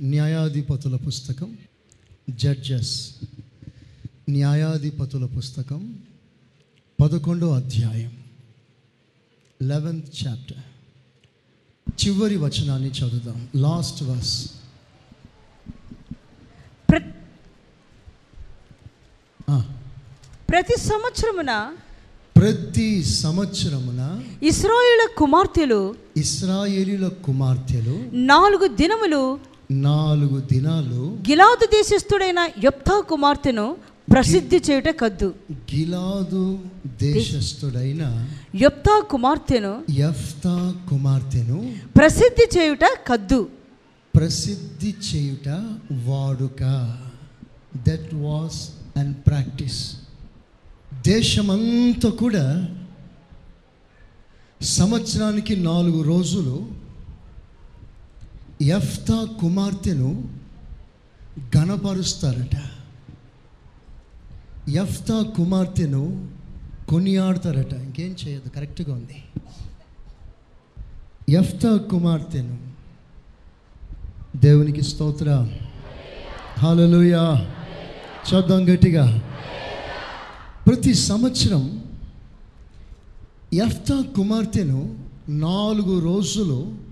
న్యాయాధిపతుల పుస్తకం జడ్జెస్ న్యాయాధిపతుల పుస్తకం పదకొండో అధ్యాయం లెవెన్త్ చాప్టర్ చివరి వచనాన్ని చదువుదాం. లాస్ట్ వర్స్ ప్ర ప్రతి సంవత్సరమున ప్రతి సంవత్సరమున ఇస్రాయేల కుమార్తెలు ఇస్రాయేలీల కుమార్తెలు నాలుగు దినములు నాలుగు దినాలు గిలాదు దేశస్థుడైన యొప్తా కుమార్తెను ప్రసిద్ధి చేయుట కద్దు. గిలాదు దేశస్థుడైన యొప్తా కుమార్తెను యఫ్తా కుమార్తెను ప్రసిద్ధి చేయుట కద్దు. ప్రసిద్ధి చేయుట వాడుక. దట్ వాస్ అండ్ ప్రాక్టీస్ దేశమంతా కూడా సంవత్సరానికి నాలుగు రోజులు ఎఫ్తా కుమార్తెను గణపరుస్తారట ఎఫ్తా కుమార్తెను కొనియాడతారట. ఇంకేం చేయదు కరెక్ట్గా ఉంది. ఎఫ్తా కుమార్తెను దేవునికి స్తోత్ర. హల్లెలూయా. చూద్దాం గట్టిగా. ప్రతి సంవత్సరం ఎఫ్తా కుమార్తెను నాలుగు రోజులు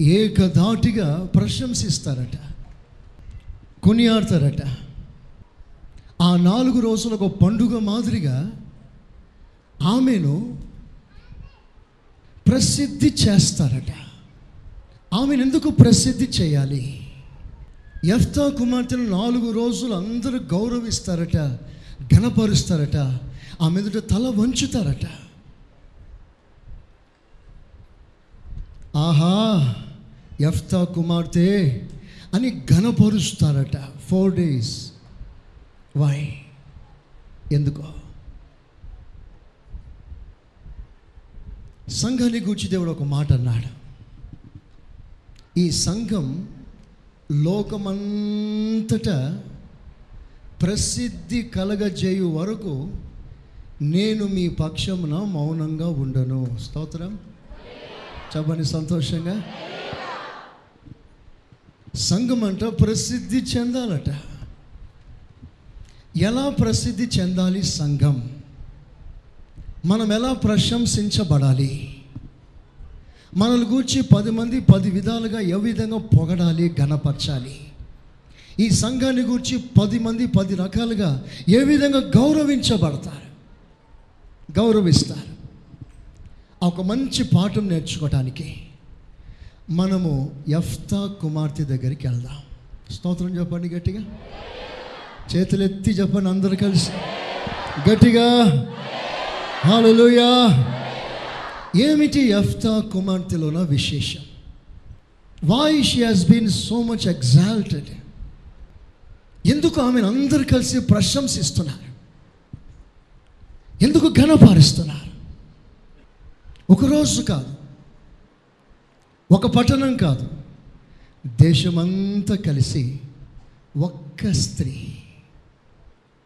ఏకధాటిగా ప్రశంసిస్తారట కొనియాడతారట. ఆ నాలుగు రోజుల ఒక పండుగ మాదిరిగా ఆమెను ప్రసిద్ధి చేస్తారట. ఆమెను ఎందుకు ప్రసిద్ధి చేయాలి? ఎఫ్తా కుమార్తెను నాలుగు రోజులు అందరూ గౌరవిస్తారట ఘనపరుస్తారట ఆమె ఎదుట తల వంచుతారట. ఆహా! ఎఫ్తా కుమార్తె అని ఘనపరుస్తారట. ఫోర్ డేస్ వై ఎందుకో? సంఘాన్ని గూర్చి దేవుడు ఒక మాట అన్నాడు. ఈ సంఘం లోకమంతటా ప్రసిద్ధి కలగజేయు వరకు నేను మీ పక్షమున మౌనంగా ఉండను. స్తోత్రం. చెప్పని సంతోషంగా. సంఘం అంట ప్రసిద్ధి చెందాలట. ఎలా ప్రసిద్ధి చెందాలి సంఘం? మనం ఎలా ప్రశంసించబడాలి? మనల్ని గూర్చి పది మంది పది విధాలుగా ఏ విధంగా పొగడాలి గణపరచాలి? ఈ సంఘాన్ని గూర్చి పది మంది పది రకాలుగా ఏ విధంగా గౌరవించబడతారు? గౌరవిస్తారు. ఒక మంచి పాఠం నేర్చుకోవటానికి మనము యఫ్తా కుమార్తె దగ్గరికి వెళ్దాం. స్తోత్రం చెప్పండి గట్టిగా. చేతులెత్తి చెప్పండి అందరు కలిసి. గట్టిగా. హాలలుయా ఏమిటి యఫ్తా కుమార్తెలోన విశేషం? Why she has been so much exalted ఎందుకు ఆమెను అందరు కలిసి ప్రశంసిస్తున్నారు? ఎందుకు ఘనపరుస్తున్నారు? ఒకరోజు కాదు ఒక పట్టణం కాదు. దేశమంతా కలిసి ఒక్క స్త్రీ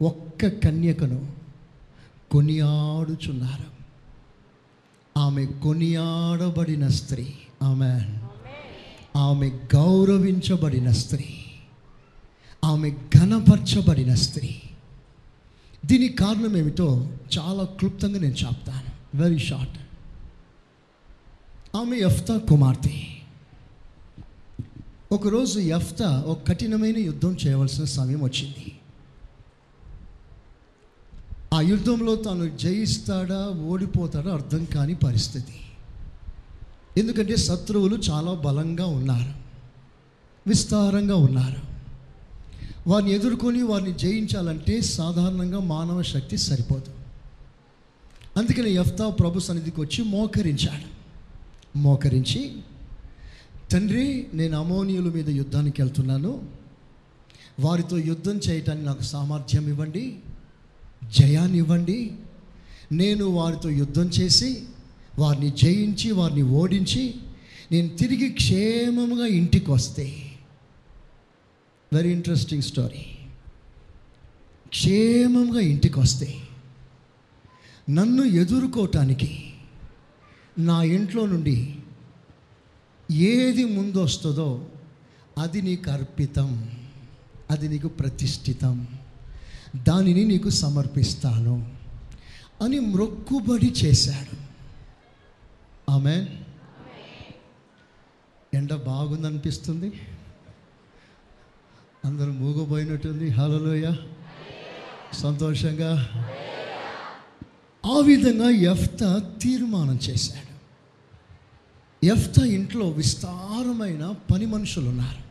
ఒక్క కన్యకను కొనియాడుచున్నారు. ఆమె కొనియాడబడిన స్త్రీ ఆమె ఆమె గౌరవించబడిన స్త్రీ ఆమె ఘనపరచబడిన స్త్రీ. దీనికి కారణం ఏమిటో చాలా క్లుప్తంగా నేను చెప్తాను. వెరీ షార్ట్ ఆమె యఫ్తా కుమార్తె. ఒకరోజు యఫ్తా ఒక కఠినమైన యుద్ధం చేయవలసిన సమయం వచ్చింది. ఆ యుద్ధంలో తాను జయిస్తాడా ఓడిపోతాడా అర్థం కాని పరిస్థితి. ఎందుకంటే శత్రువులు చాలా బలంగా ఉన్నారు. విస్తారంగా ఉన్నారు. వారిని ఎదుర్కొని వారిని జయించాలంటే సాధారణంగా మానవ శక్తి సరిపోదు. అందుకని యఫ్తా ప్రభు సన్నిధికి వచ్చి మోకరించాడు. మోకరించి తండ్రి నేను అమోనియుల మీద యుద్ధానికి వెళ్తున్నాను. వారితో యుద్ధం చేయటానికి నాకు సామర్థ్యం ఇవ్వండి జయాన్ని ఇవ్వండి. నేను వారితో యుద్ధం చేసి వారిని జయించి వారిని ఓడించి నేను తిరిగి క్షేమముగా ఇంటికి వస్తే. వెరీ ఇంట్రెస్టింగ్ స్టోరీ క్షేమంగా ఇంటికి వస్తే నన్ను ఎదుర్కోవటానికి నా ఇంట్లో నుండి ఏది ముందు వస్తుందో అది నీకు అర్పితం. అది నీకు ప్రతిష్ఠితం. దానిని నీకు సమర్పిస్తాను అని మ్రొక్కుబడి చేశాడు. ఆమె ఎండ బాగుందనిపిస్తుంది. అందరూ మూగబోయినట్టుంది. హలోయ సంతోషంగా. ఆ విధంగా ఎఫ్త తీర్మానం చేశాడు. ఎఫ్త ఇంట్లో విస్తారమైన పని మనుషులు ఉన్నారు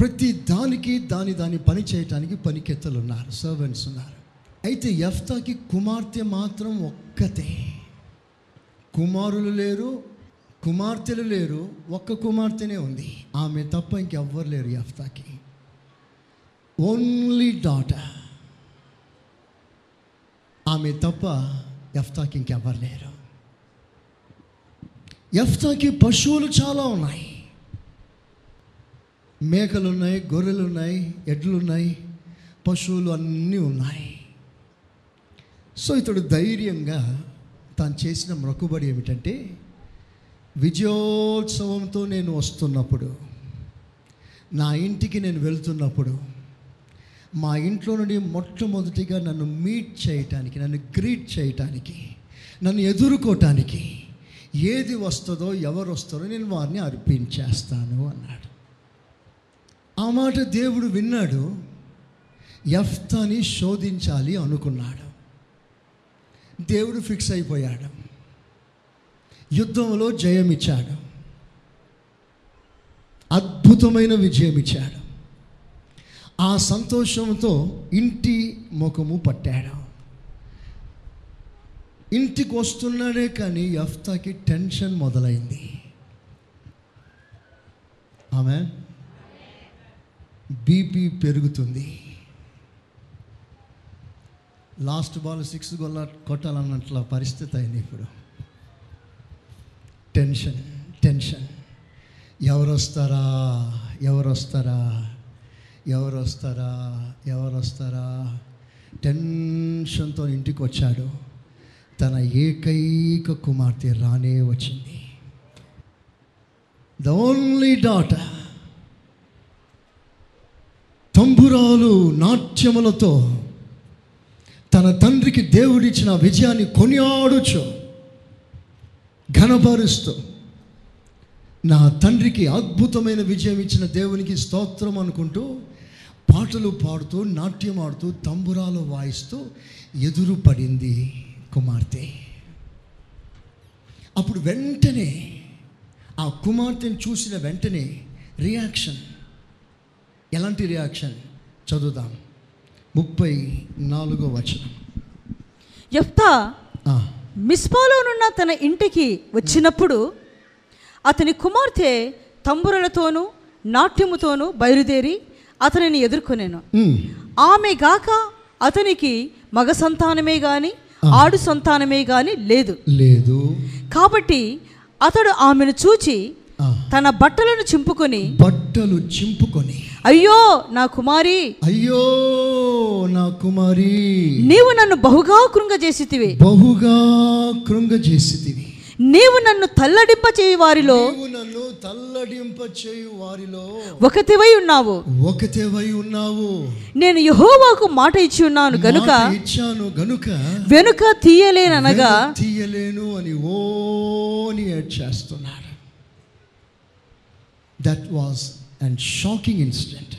ప్రతి దానికి దాని దాని పని చేయటానికి పనికెత్తలు ఉన్నారు సర్వెంట్స్ ఉన్నారు. అయితే ఎఫ్తాకి కుమార్తె మాత్రం ఒక్కతే. కుమారులు లేరు కుమార్తెలు లేరు ఒక్క కుమార్తెనే ఉంది. ఆమె తప్ప ఇంకెవ్వరు లేరు ఎఫ్తాకి ఓన్లీ డాటర్ ఆమె తప్ప ఎఫ్తాకి ఇంకెవ్వరు లేరు. ఎఫ్తాకి పశువులు చాలా ఉన్నాయి. మేకలు ఉన్నాయి గొర్రెలు ఉన్నాయి ఎడ్లు ఉన్నాయి పశువులు అన్నీ ఉన్నాయి. సో ఇతడు ధైర్యంగా తాను చేసిన మొక్కుబడి ఏమిటంటే విజయోత్సవంతో నేను వస్తున్నప్పుడు నా ఇంటికి నేను వెళ్తున్నప్పుడు మా ఇంట్లో నుండి మొట్టమొదటిగా నన్ను మీట్ చేయటానికి నన్ను గ్రీట్ చేయటానికి నన్ను ఎదుర్కోవటానికి ఏది వస్తుందో ఎవరు వస్తారో నేను వారిని అర్పించేస్తాను అన్నాడు. ఆ మాట దేవుడు విన్నాడు. ఎఫ్తాని శోధించాలి అనుకున్నాడు. దేవుడు ఫిక్స్ అయిపోయాడు. యుద్ధంలో జయమిచ్చాడు. అద్భుతమైన విజయం ఇచ్చాడు ఆ సంతోషంతో ఇంటి ముఖము పట్టాడు? ఇంటికి వస్తున్నాడే కానీ యఫ్తాకి టెన్షన్ మొదలైంది. ఆమె బీపీ పెరుగుతుంది. లాస్ట్ బాల్ సిక్స్ గొల్ల కొట్టాలన్నట్ల పరిస్థితి అయింది ఇప్పుడు. Tension tension. ఎవరు వస్తారా ఎవరు వస్తారా ఎవరు వస్తారా ఎవరు వస్తారా టెన్షన్తో ఇంటికి వచ్చాడు. తన ఏకైక కుమార్తె రానే వచ్చింది. ద ఓన్లీ డాటర్ తంబురాలు నాట్యములతో తన తండ్రికి దేవుడిచ్చిన విజయాన్ని కొనియాడుచు ఘనపరుస్తూ నా తండ్రికి అద్భుతమైన విజయం ఇచ్చిన దేవునికి స్తోత్రం అనుకుంటూ పాటలు పాడుతూ నాట్యం ఆడుతూ తంబురాలు వాయిస్తూ ఎదురు పడింది కుమార్తె. అప్పుడు వెంటనే ఆ కుమార్తెను చూసిన వెంటనే రియాక్షన్. ఎలాంటి రియాక్షన్? చదువుదాం. ముప్పై నాలుగో వచనం. యెఫ్తా ఆ, మిస్పాలోనున్న తన ఇంటికి వచ్చినప్పుడు అతని కుమార్తె తంబురలతోనూ నాట్యముతోనూ బయలుదేరి అతనిని ఎదుర్కొనేను. ఉమ్, ఆమె గాక అతనికి మగ సంతానమే గాని ఆడు సంతానమే గాని లేదు. లేదు. కాబట్టి అతడు ఆమెను చూచి తన బట్టలను చింపుకొని బట్టలు చింపుకొని అయ్యో నా కుమారి! అయ్యో నా కుమారి! నీవు నన్ను బహుగా కృంగజేసితివి. బహుగా కృంగజేసితివి. నీవు నన్ను తల్లడింప చేయి వారిలో. నన్ను తల్లడింప చేయు వారిలో. ఒకతివై ఉన్నావు. ఒకతేవై ఉన్నావు. నేను యహోవాకు మాట ఇచ్చి ఉన్నాను గనుక ఇచ్చాను గనుక వెనుక తీయలేననగా తీయలేను అని ఓని చేస్తున్నాడు that was and shocking incident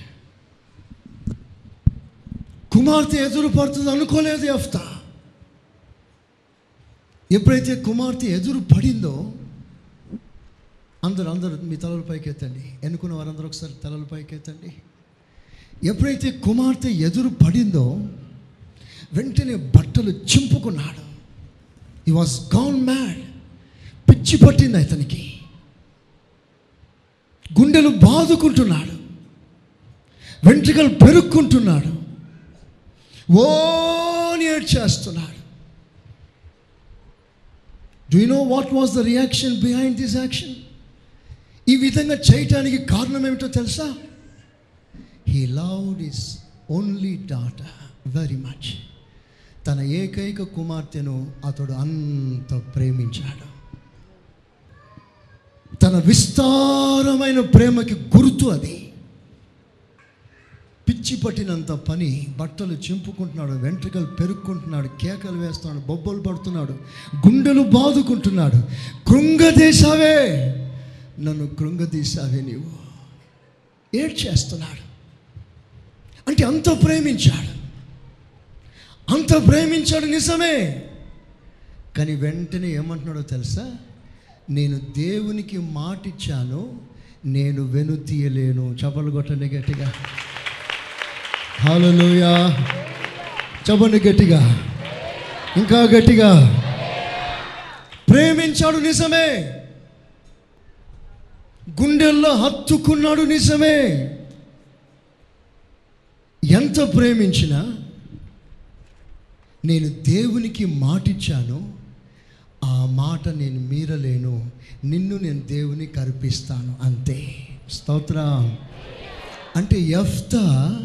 కుమార్తె ఎదురు పడుతుంది అనుకోలేదు ఎఫ్తా ఎప్పుడైతే కుమార్తె ఎదురు పడిందో అందరూ అందరూ మీ తలల పైకి ఎత్తండి ఎన్నుకున్న వారందరూ ఒకసారి తలల పైకి ఎత్తండి ఎప్పుడైతే కుమార్తె ఎదురు పడిందో వెంటనే బట్టలు చింపుకున్నాడు. ఈ వాజ్ గౌన్ మ్యాడ్ పిచ్చి పట్టింది అతనికి. గుండెలు బాదుకుంటున్నాడు. వెంట్రుకలు పెరుక్కుంటున్నాడు. ఓ చేస్తున్నాడు. Do you know what was the reaction behind this action ఈ విధంగా చేయటానికి కారణం ఏమిటో తెలుసా? He loved his only daughter very much తన ఏకైక కుమార్తెను అతడు అంత ప్రేమించాడు. తన విస్తారమైన ప్రేమకి గుర్తు అది. పిచ్చి పట్టినంత పని బట్టలు చింపుకుంటున్నాడు వెంట్రుకలు పెరుక్కుంటున్నాడు కేకలు వేస్తున్నాడు బొబ్బలు పడుతున్నాడు గుండెలు బాదుకుంటున్నాడు. కృంగదీశావే నన్ను కృంగదీశావే నీవు. ఏడ్చేస్తున్నాడు అంటే అంత ప్రేమించాడు. అంత ప్రేమించాడు నిజమే. కానీ వెంటనే ఏమంటున్నాడో తెలుసా? నేను దేవునికి మాటిచ్చాను నేను వెను తీయలేను చపలు కొట్టండి గట్టిగా. హలోయా చెప్పండి గట్టిగా. ఇంకా గట్టిగా. ప్రేమించాడు నిజమే. గుండెల్లో హత్తుకున్నాడు నిజమే. ఎంత ప్రేమించినా నేను దేవునికి మాటిచ్చాను. ఆ మాట నేను మీరలేను. నిన్ను నేను దేవుని కరిపిస్తాను అంతే. స్తోత్ర. అంటే ఎఫ్తా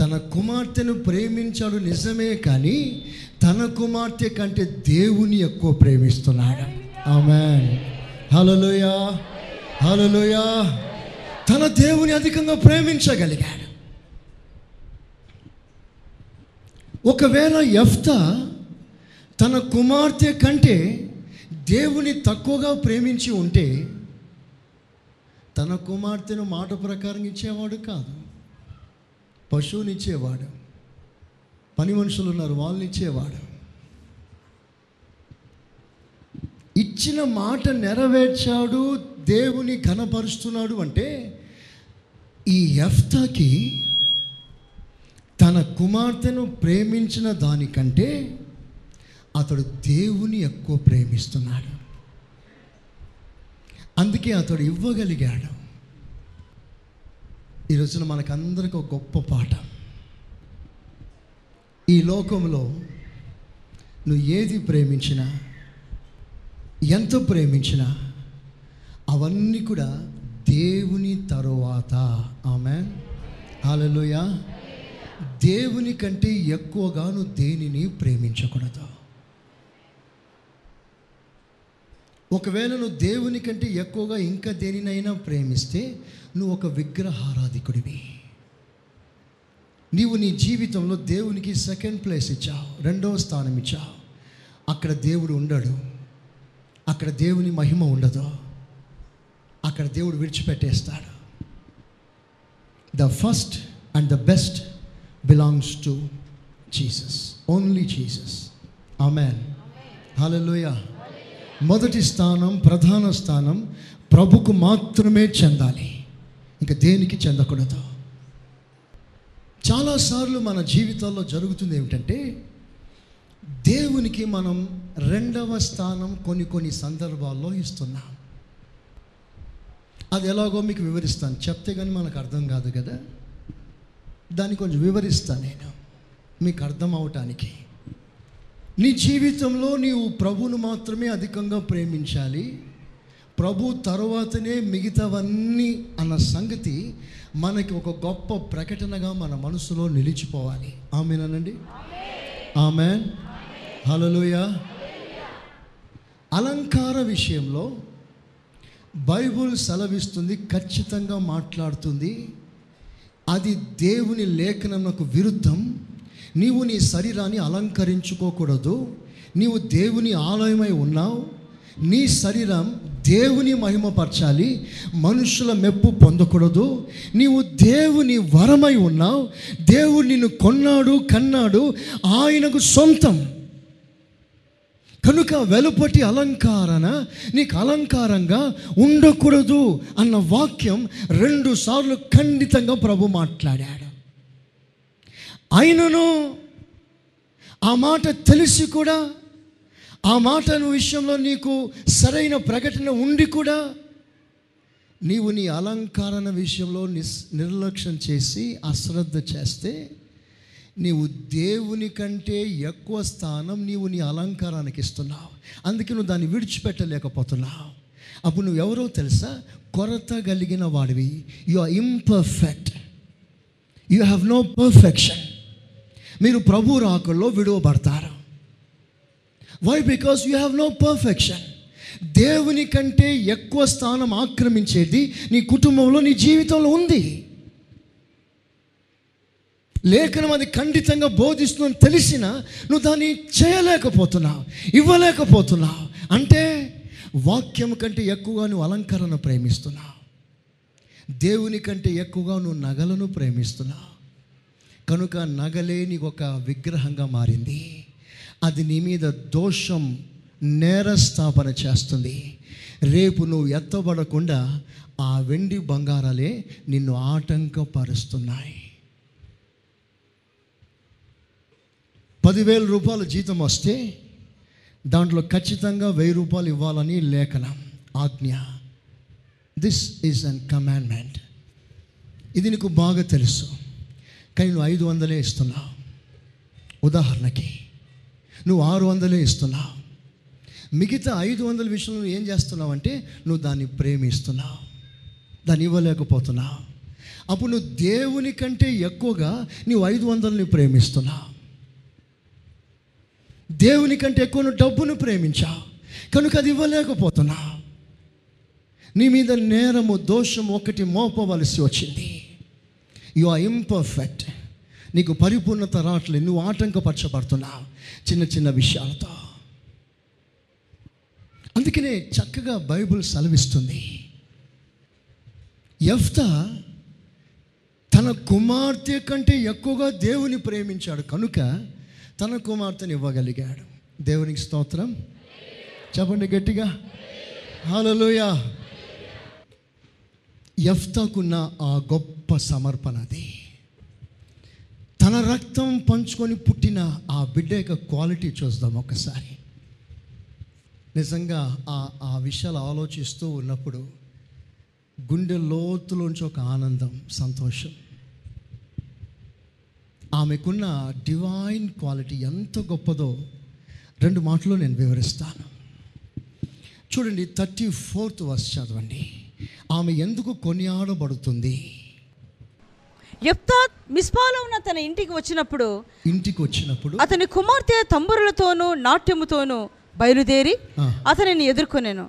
తన కుమార్తెను ప్రేమించాడు నిజమే కానీ తన కుమార్తె కంటే దేవుని ఎక్కువ ప్రేమిస్తున్నాడు. ఆమె హలోయ హలోయ తన దేవుని అధికంగా ప్రేమించగలిగాడు. ఒకవేళ ఎఫ్తా తన కుమార్తె కంటే దేవుని తక్కువగా ప్రేమించి ఉంటే తన కుమార్తెను మాట ప్రకారం ఇచ్చేవాడు కాదు. పశువునిచ్చేవాడు పని మనుషులు ఉన్నారు వాళ్ళని ఇచ్చేవాడు. ఇచ్చిన మాట నెరవేర్చాడు దేవుని ఘనపరుస్తున్నాడు అంటే ఈ ఎఫ్తాకి తన కుమార్తెను ప్రేమించిన దానికంటే అతడు దేవుని ఎక్కువ ప్రేమిస్తున్నాడు. అందుకే అతడు ఇవ్వగలిగాడు. ఈ రోజున మనకందరికి ఒక గొప్ప పాట. ఈ లోకంలో నువ్వు ఏది ప్రేమించినా ఎంత ప్రేమించినా అవన్నీ కూడా దేవుని తరువాత. ఆమె హాలలోయ దేవుని కంటే ఎక్కువగా నువ్వు దేనిని ప్రేమించకూడదు? ఒకవేళ నువ్వు దేవుని కంటే ఎక్కువగా ఇంకా దేనినైనా ప్రేమిస్తే నువ్వు ఒక విగ్రహారాధికుడివి. నీవు నీ జీవితంలో దేవునికి సెకండ్ ప్లేస్ ఇచ్చావు రెండవ స్థానం ఇచ్చావు. అక్కడ దేవుడు ఉండడు అక్కడ దేవుని మహిమ ఉండదు అక్కడ దేవుడు విడిచిపెట్టేస్తాడు. The first and the best belongs to Jesus only Jesus amen hallelujah మొదటి స్థానం ప్రధాన స్థానం ప్రభుకు మాత్రమే చెందాలి. ఇంకా దేనికి చెందకూడదు? చాలాసార్లు మన జీవితాల్లో జరుగుతుంది ఏమిటంటే దేవునికి మనం రెండవ స్థానం కొన్ని కొన్ని సందర్భాల్లో ఇస్తున్నాం. అది ఎలాగో మీకు వివరిస్తాను. చెప్తే కానీ మనకు అర్థం కాదు కదా? దాన్ని కొంచెం వివరిస్తాను నేను. మీకు అర్థం అవటానికి. నీ జీవితంలో నీవు ప్రభువును మాత్రమే అధికంగా ప్రేమించాలి. ప్రభు తర్వాతనే మిగతావన్నీ అన్న సంగతి మనకి ఒక గొప్ప ప్రకటనగా మన మనసులో నిలిచిపోవాలి. ఆమెనండి ఆమె హలోయ అలంకార విషయంలో బైబుల్ సెలవిస్తుంది ఖచ్చితంగా మాట్లాడుతుంది. అది దేవుని లేఖనమునకు విరుద్ధం. నీవు నీ శరీరాన్ని అలంకరించుకోకూడదు. నీవు దేవుని ఆలయమై ఉన్నావు. నీ శరీరం దేవుని మహిమపరచాలి. మనుషుల మెప్పు పొందకూడదు. నీవు దేవుని వరమై ఉన్నావు. దేవుడు నిన్ను కొన్నాడు కన్నాడు. ఆయనకు సొంతం. కనుక వెలుపటి అలంకారణ నీకు అలంకారంగా ఉండకూడదు అన్న వాక్యం రెండుసార్లు ఖండితంగా ప్రభు మాట్లాడాడు. అయినను ఆ మాట తెలిసి కూడా ఆ మాట విషయంలో నీకు సరైన ప్రకటన ఉండి కూడా నీవు నీ అలంకారణ విషయంలో నిస్ నిర్లక్ష్యం చేసి అశ్రద్ధ చేస్తే నీవు దేవుని కంటే ఎక్కువ స్థానం నీవు నీ అలంకారానికి ఇస్తున్నావు. అందుకే నువ్వు దాన్ని విడిచిపెట్టలేకపోతున్నావు. అప్పుడు నువ్వు ఎవరో తెలుసా? కొరత కలిగిన వాడివి. You are imperfect you have no perfection మీరు ప్రభు రాకల్లో విడువబడతారు. Why because you have no perfection దేవుని కంటే ఎక్కువ స్థానం ఆక్రమించేది నీ కుటుంబంలో నీ జీవితంలో ఉంది. లేఖనం అది ఖండితంగా బోధిస్తుందని తెలిసిన నువ్వు దాన్ని చేయలేకపోతున్నావు ఇవ్వలేకపోతున్నావు. అంటే వాక్యం కంటే ఎక్కువగా నువ్వు అలంకరణ ప్రేమిస్తున్నావు. దేవుని కంటే ఎక్కువగా నువ్వు నగలను ప్రేమిస్తున్నావు. కనుక నగలేని ఒక విగ్రహంగా మారింది. అది నీ మీద దోషం నేరస్థాపన చేస్తుంది. రేపు నువ్వు ఎత్తబడకుండా ఆ వెండి బంగారాలే నిన్ను ఆటంకపరుస్తున్నాయి. పదివేల రూపాయల జీతం వస్తే దాంట్లో ఖచ్చితంగా వెయ్యి రూపాయలు ఇవ్వాలని లేఖనం ఆజ్ఞ. దిస్ ఈజ్ అన్ కమాండ్మెంట్ ఇది నీకు బాగా తెలుసు. కానీ నువ్వు ఐదు వందలే ఇస్తున్నావు ఉదాహరణకి నువ్వు ఆరు వందలే ఇస్తున్నావు మిగతా ఐదు వందల విషయంలో ఏం చేస్తున్నావు అంటే నువ్వు దాన్ని ప్రేమిస్తున్నావు దాన్ని ఇవ్వలేకపోతున్నావు అప్పుడు నువ్వు దేవుని కంటే ఎక్కువగా నువ్వు ఐదు వందలని ప్రేమిస్తున్నావు దేవుని కంటే ఎక్కువ నువ్వు డబ్బును ప్రేమించావు కనుక అది ఇవ్వలేకపోతున్నావు నీ మీద నేరము దోషం ఒకటి మోపవలసి వచ్చింది. యు ఆర్ ఇంపర్ఫెక్ట్ నీకు పరిపూర్ణత రావట్లేదు. నువ్వు ఆటంకపరచబడుతున్నావు. చిన్న చిన్న విషయాలతో. అందుకనే చక్కగా బైబిల్ సెలవిస్తుంది. ఎఫ్తా తన కుమార్తె కంటే ఎక్కువగా దేవుని ప్రేమించాడు. కనుక తన కుమార్తెని ఇవ్వగలిగాడు. దేవునికి స్తోత్రం. చెప్పండి గట్టిగా. హలోయా ఎఫ్తాకున్న ఆ గొప్ప సమర్పణ అది. తన రక్తం పంచుకొని పుట్టిన ఆ బిడ్డ యొక్క క్వాలిటీ చూద్దాం ఒకసారి. నిజంగా ఆ ఆ విషయాలు ఆలోచిస్తూ ఉన్నప్పుడు గుండె లోతులోంచి ఒక ఆనందం సంతోషం. ఆమెకున్న డివైన్ క్వాలిటీ ఎంత గొప్పదో రెండు మాటలు నేను వివరిస్తాను. చూడండి థర్టీ ఫోర్త్ వర్స్ చదవండి. ఆమె ఎందుకు కొనియాడబడుతుంది? యెఫ్తా మిస్పాలో ఉన్న తన ఇంటికి వచ్చినప్పుడు ఇంటికి వచ్చినప్పుడు అతని కుమార్తె తంబురులతోనూ నాట్యముతోనూ బయలుదేరి. అతనిని ఎదుర్కొనేను.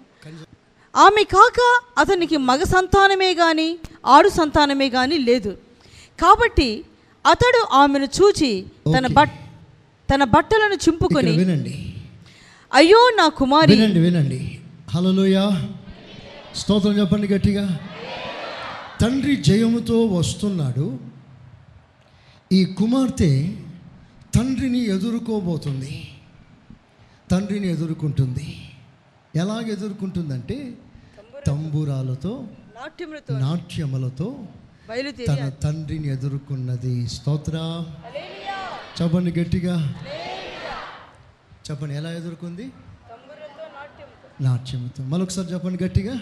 ఆమె కాక అతనికి మగ సంతానమే గాని ఆడు సంతానమే గాని లేదు. కాబట్టి అతడు ఆమెను చూచి తన. బట్ తన బట్టలను చింపుకొని వినండి. అయ్యో నా కుమారి వినండి వినండి. హలోయ స్తోత్రం చెప్పండి గట్టిగా. తండ్రి జయముతో వస్తున్నాడు. ఈ కుమార్తె తండ్రిని ఎదుర్కోబోతుంది. తండ్రిని ఎదుర్కొంటుంది. ఎలాగ ఎదుర్కొంటుందంటే తంబురాలతో నాట్యములతో తన తండ్రిని ఎదుర్కొన్నది. స్తోత్ర. చెప్పండి గట్టిగా. చెప్పండి ఎలా ఎదుర్కొంది? నాట్యముతో మరొకసారి చెప్పండి గట్టిగా.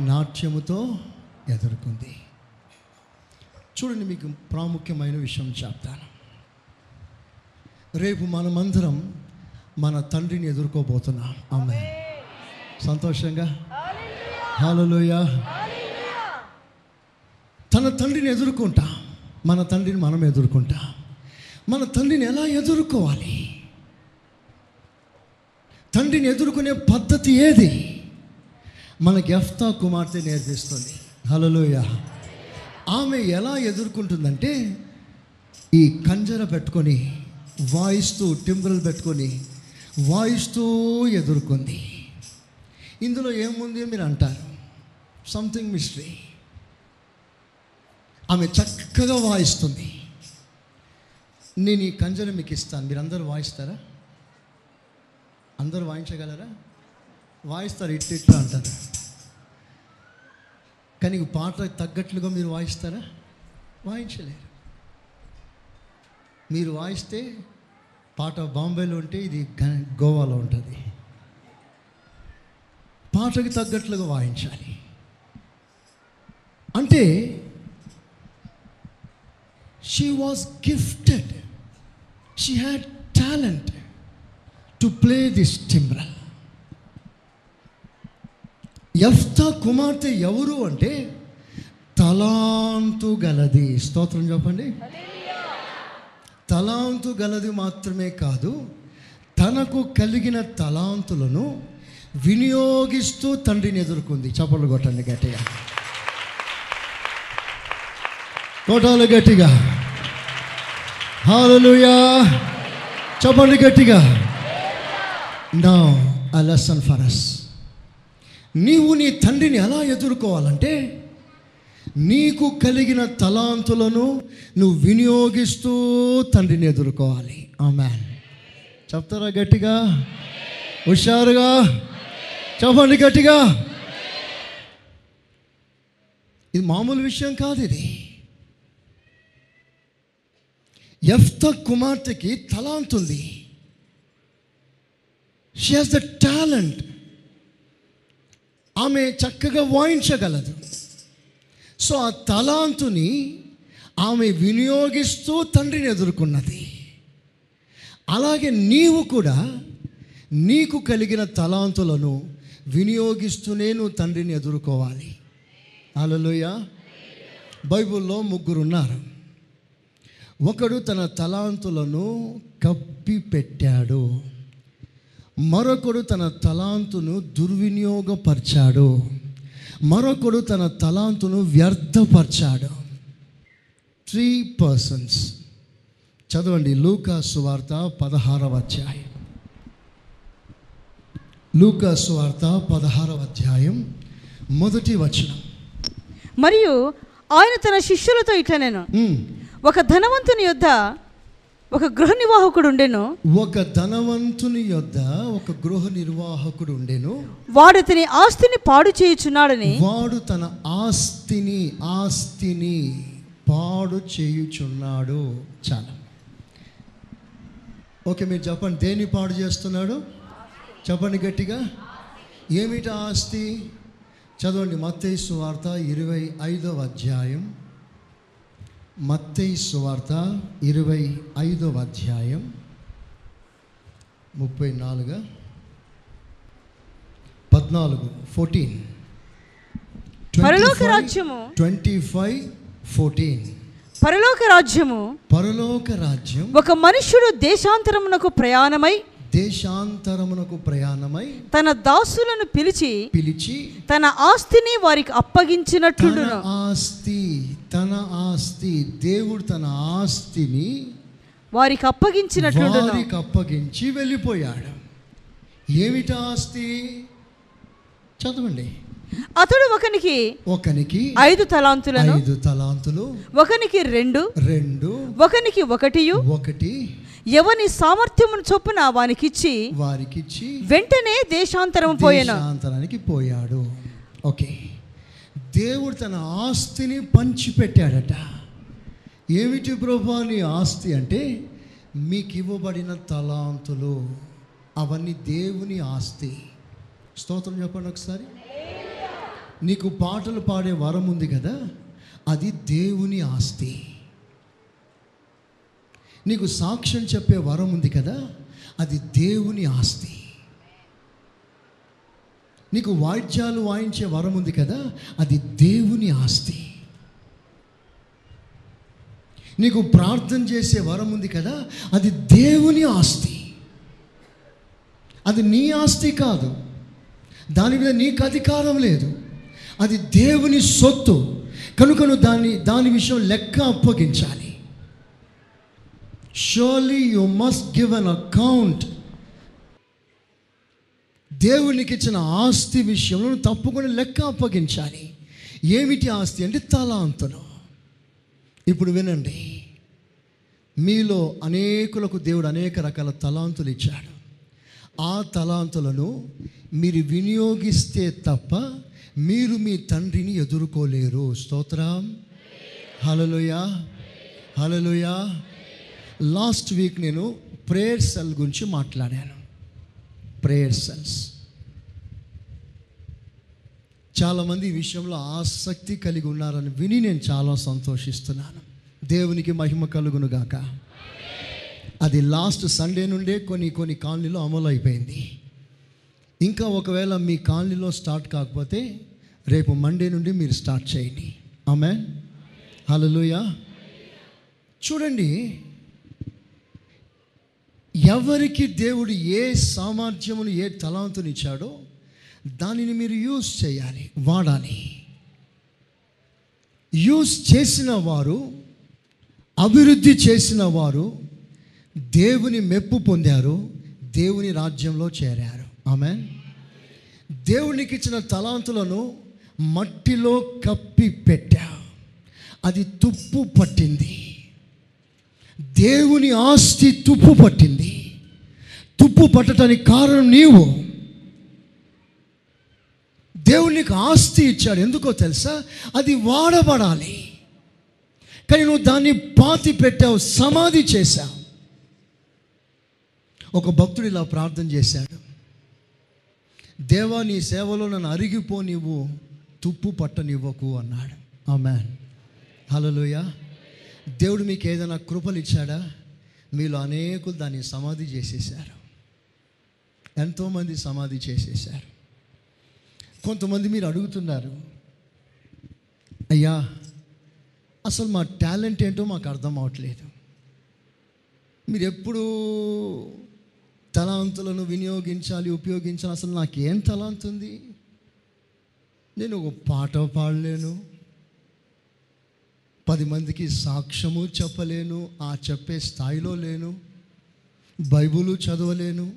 నాట్యముతో ఎదుర్కొంది. చూడండి మీకు ప్రాముఖ్యమైన విషయం చెప్తాను. రేపు మనమందరం మన తండ్రిని ఎదుర్కోబోతున్నాం. ఆమె సంతోషంగా? హాలలోయ తన తండ్రిని ఎదుర్కొంటా. మన తండ్రిని మనం ఎదుర్కొంటా. మన తండ్రిని ఎలా ఎదుర్కోవాలి? తండ్రిని ఎదుర్కొనే పద్ధతి ఏది? మనకి ఎఫ్తా కుమార్తె నేర్పిస్తుంది. హలోయ ఆమె ఎలా ఎదుర్కొంటుందంటే ఈ కంజర పెట్టుకొని వాయిస్తూ టింబులు పెట్టుకొని వాయిస్తూ ఎదుర్కొంది. ఇందులో ఏముంది మీరు అంటారు? సంథింగ్ మిస్టరీ ఆమె చక్కగా వాయిస్తుంది. నేను ఈ కంజర మీకు ఇస్తాను. మీరు అందరూ వాయిస్తారా? అందరూ వాయించగలరా? వాయిస్తారు ఇట్టు ఇట్లా అంటారు. కానీ పాట తగ్గట్లుగా మీరు వాయిస్తారా? వాయించలేరు. మీరు వాయిస్తే పాట బాంబేలో ఉంటే ఇది గ- గోవాలో ఉంటుంది. పాటకి తగ్గట్లుగా వాయించాలి. అంటే she was gifted she had talent to play this టిమ్రా ఎఫ్తా కుమార్తె ఎవరు అంటే తలాంతు గలది. స్తోత్రం చెప్పండి. తలాంతు గలది మాత్రమే కాదు తనకు కలిగిన తలాంతులను వినియోగిస్తూ తండ్రిని ఎదుర్కొంది. చపలు కొట్టండి గట్టిగా. కొట్టాలి గట్టిగా. హాలలుయా చెప్పండి గట్టిగా. నా అలసన్ ఫరస్ నీవు నీ తండ్రిని ఎలా ఎదుర్కోవాలంటే నీకు కలిగిన తలాంతులను నువ్వు వినియోగిస్తూ తండ్రిని ఎదుర్కోవాలి. ఆమె చెప్తారా గట్టిగా? హుషారుగా? చెప్పండి గట్టిగా? ఇది మామూలు విషయం కాదు ఇది. ఎఫ్త కుమార్తెకి తలాంతుంది. షీ హాస్ ద టాలెంట్ ఆమె చక్కగా వాయించగలదు. సో ఆ తలాంతుని ఆమె వినియోగిస్తూ తండ్రిని ఎదుర్కొన్నది. అలాగే నీవు కూడా నీకు కలిగిన తలాంతులను వినియోగిస్తూనే నువ్వు తండ్రిని ఎదుర్కోవాలి. అలలోయ బైబిల్లో ముగ్గురు ఉన్నారు ఒకడు తన తలాంతులను కప్పి పెట్టాడు మరొకడు తన తలాంతును దుర్వినియోగపరిచాడు. మరొకడు తన తలాంతును వ్యర్థపరిచాడు. త్రీ పర్సన్స్ చదవండి లూకా సువార్త పదహారవ అధ్యాయం. లూకా సువార్త పదహారవ అధ్యాయం మొదటి వచనం. మరియు ఆయన తన శిష్యులతో ఇట్లా నేను ఉమ్. ఒక ధనవంతుని యొద్ద ఒక గృహ నిర్వాహకుడు ఉండెను. ఒక ధనవంతుని యొద్ద ఒక గృహ నిర్వాహకుడు ఉండెను. వాడు అతని ఆస్తిని పాడు చేయుచున్నాడని. వాడు తన ఆస్తిని ఆస్తిని పాడు చేయుచున్నాడు. చాలా. ఓకే మీరు చెప్పండి దేన్ని పాడు చేస్తున్నాడు? చెప్పండి గట్టిగా. ఏమిటి ఆస్తి? చదవండి మత్తయి సువార్త ఇరవై ఐదవ అధ్యాయం. మత్తయి సువార్త ఇరవై ఐదవ అధ్యాయం ముప్పై నాలుగు పద్నాలుగు ఫోర్టీన్ పరలోక రాజ్యము. ట్వంటీ ఫైవ్ ఫోర్టీన్ పరలోక రాజ్యము. పరలోక రాజ్యం ఒక మనుష్యుడు దేశాంతరమునకు ప్రయాణమై దేశాంతరమునకు ప్రయాణమై తన దాసులను పిలిచి పిలిచి తన ఆస్తిని వారికి తన అప్పగించినట్లుండును ఆస్తి తన ఆస్తి దేవుడు తన ఆస్తిని వారికి అప్పగించినట్లుండును. వారికి అప్పగించి వెళ్ళిపోయాడు. ఏమిటి ఆస్తి? చదవండి. అతడు ఒకనికి ఒకనికి ఐదు తలాంతులను ఐదు తలాంతులు ఒకనికి రెండు రెండు ఒకనికి ఒకటియు ఒకటి. ఎవని సామర్థ్యమును చొప్పున వానికిచ్చి వారికిచ్చి వెంటనే దేశాంతరం పోయెను. దేశాంతరానికి పోయాడు. ఓకే. దేవుడు తన ఆస్తిని పంచిపెట్టాడట. ఏమిటి ప్రభా నీ ఆస్తి అంటే మీకు ఇవ్వబడిన తలాంతులు. అవన్నీ దేవుని ఆస్తి. స్తోత్రం చెప్పండి ఒకసారి. నీకు పాటలు పాడే వరం ఉంది కదా? అది దేవుని ఆస్తి. నీకు సాక్ష్యం చెప్పే వరం ఉంది కదా? అది దేవుని ఆస్తి. నీకు వాయిద్యాలు వాయించే వరం ఉంది కదా అది దేవుని ఆస్తి. నీకు ప్రార్థన చేసే వరం ఉంది కదా అది దేవుని ఆస్తి. అది నీ ఆస్తి కాదు. దాని మీద నీకు అధికారం లేదు. అది దేవుని సొత్తు. కనుక నువ్వు దాన్ని దాని విషయం లెక్క అప్పగించాలి. Surely you must give an account దేవునికి ఇచ్చిన ఆస్తి విషయంలో నువ్వు తప్పకుండా లెక్క అప్పగించాలి. ఏమిటి ఆస్తి అంటే తలాంతులు. ఇప్పుడు వినండి. మీలో అనేకులకు దేవుడు అనేక రకాల తలాంతులు ఇచ్చాడు. ఆ తలాంతులను మీరు వినియోగిస్తే తప్ప మీరు మీ తండ్రిని ఎదుర్కోలేరు. స్తోత్రం. హలలుయా హలలుయా లాస్ట్ వీక్ నేను ప్రేయర్ సెల్ గురించి మాట్లాడాను. Prayer cells. చాలామంది ఈ విషయంలో ఆసక్తి కలిగి ఉన్నారని విని నేను చాలా సంతోషిస్తున్నాను. దేవునికి మహిమ కలుగును గాక. అది లాస్ట్ సండే నుండే కొన్ని కొన్ని కాలనీలో అమలు అయిపోయింది ఇంకా ఒకవేళ మీ కాలనీలో స్టార్ట్ కాకపోతే రేపు మండే నుండి మీరు స్టార్ట్ చేయండి. ఆమె హలోయా చూడండి ఎవరికి దేవుడు ఏ సామర్థ్యమును ఏ తలాంతునిచ్చాడో దానిని మీరు యూజ్ చేయాలి వాడాలి. యూజ్ చేసిన వారు అభివృద్ధి చేసిన వారు దేవుని మెప్పు పొందారు దేవుని రాజ్యంలో చేరారు. ఆమె దేవునికి ఇచ్చిన తలాంతులను మట్టిలో కప్పి పెట్టా. అది తుప్పు పట్టింది. దేవుని ఆస్తి తుప్పు పట్టింది. తుప్పు పట్టడానికి కారణం నీవు. దేవుడు నీకు ఆస్తి ఇచ్చాడు. ఎందుకో తెలుసా? అది వాడబడాలి. కానీ నువ్వు దాన్ని పాతి పెట్టావు సమాధి చేశావు. ఒక భక్తుడు ఇలా ప్రార్థన చేశాడు. దేవా నీ సేవలో నన్ను అరిగిపో తుప్పు పట్టనివ్వకు అన్నాడు. ఆమె హలోయ దేవుడు మీకు ఏదైనా కృపలు ఇచ్చాడా? మీలో అనేకులు దాన్ని సమాధి చేసేశారు. ఎంతోమంది సమాధి చేసేశారు. కొంతమంది మీరు అడుగుతున్నారు అయ్యా అసలు మా టాలెంట్ ఏంటో మాకు అర్థం అవట్లేదు. మీరు ఎప్పుడు తలాంతులను వినియోగించాలి ఉపయోగించాలి అసలు నాకేం తలాంత్ ఉంది? నేను ఒక పాట పాడలేను. పది మందికి సాక్ష్యము చెప్పలేను ఆ చెప్పే స్థాయిలో లేను. బైబులు చదవలేను.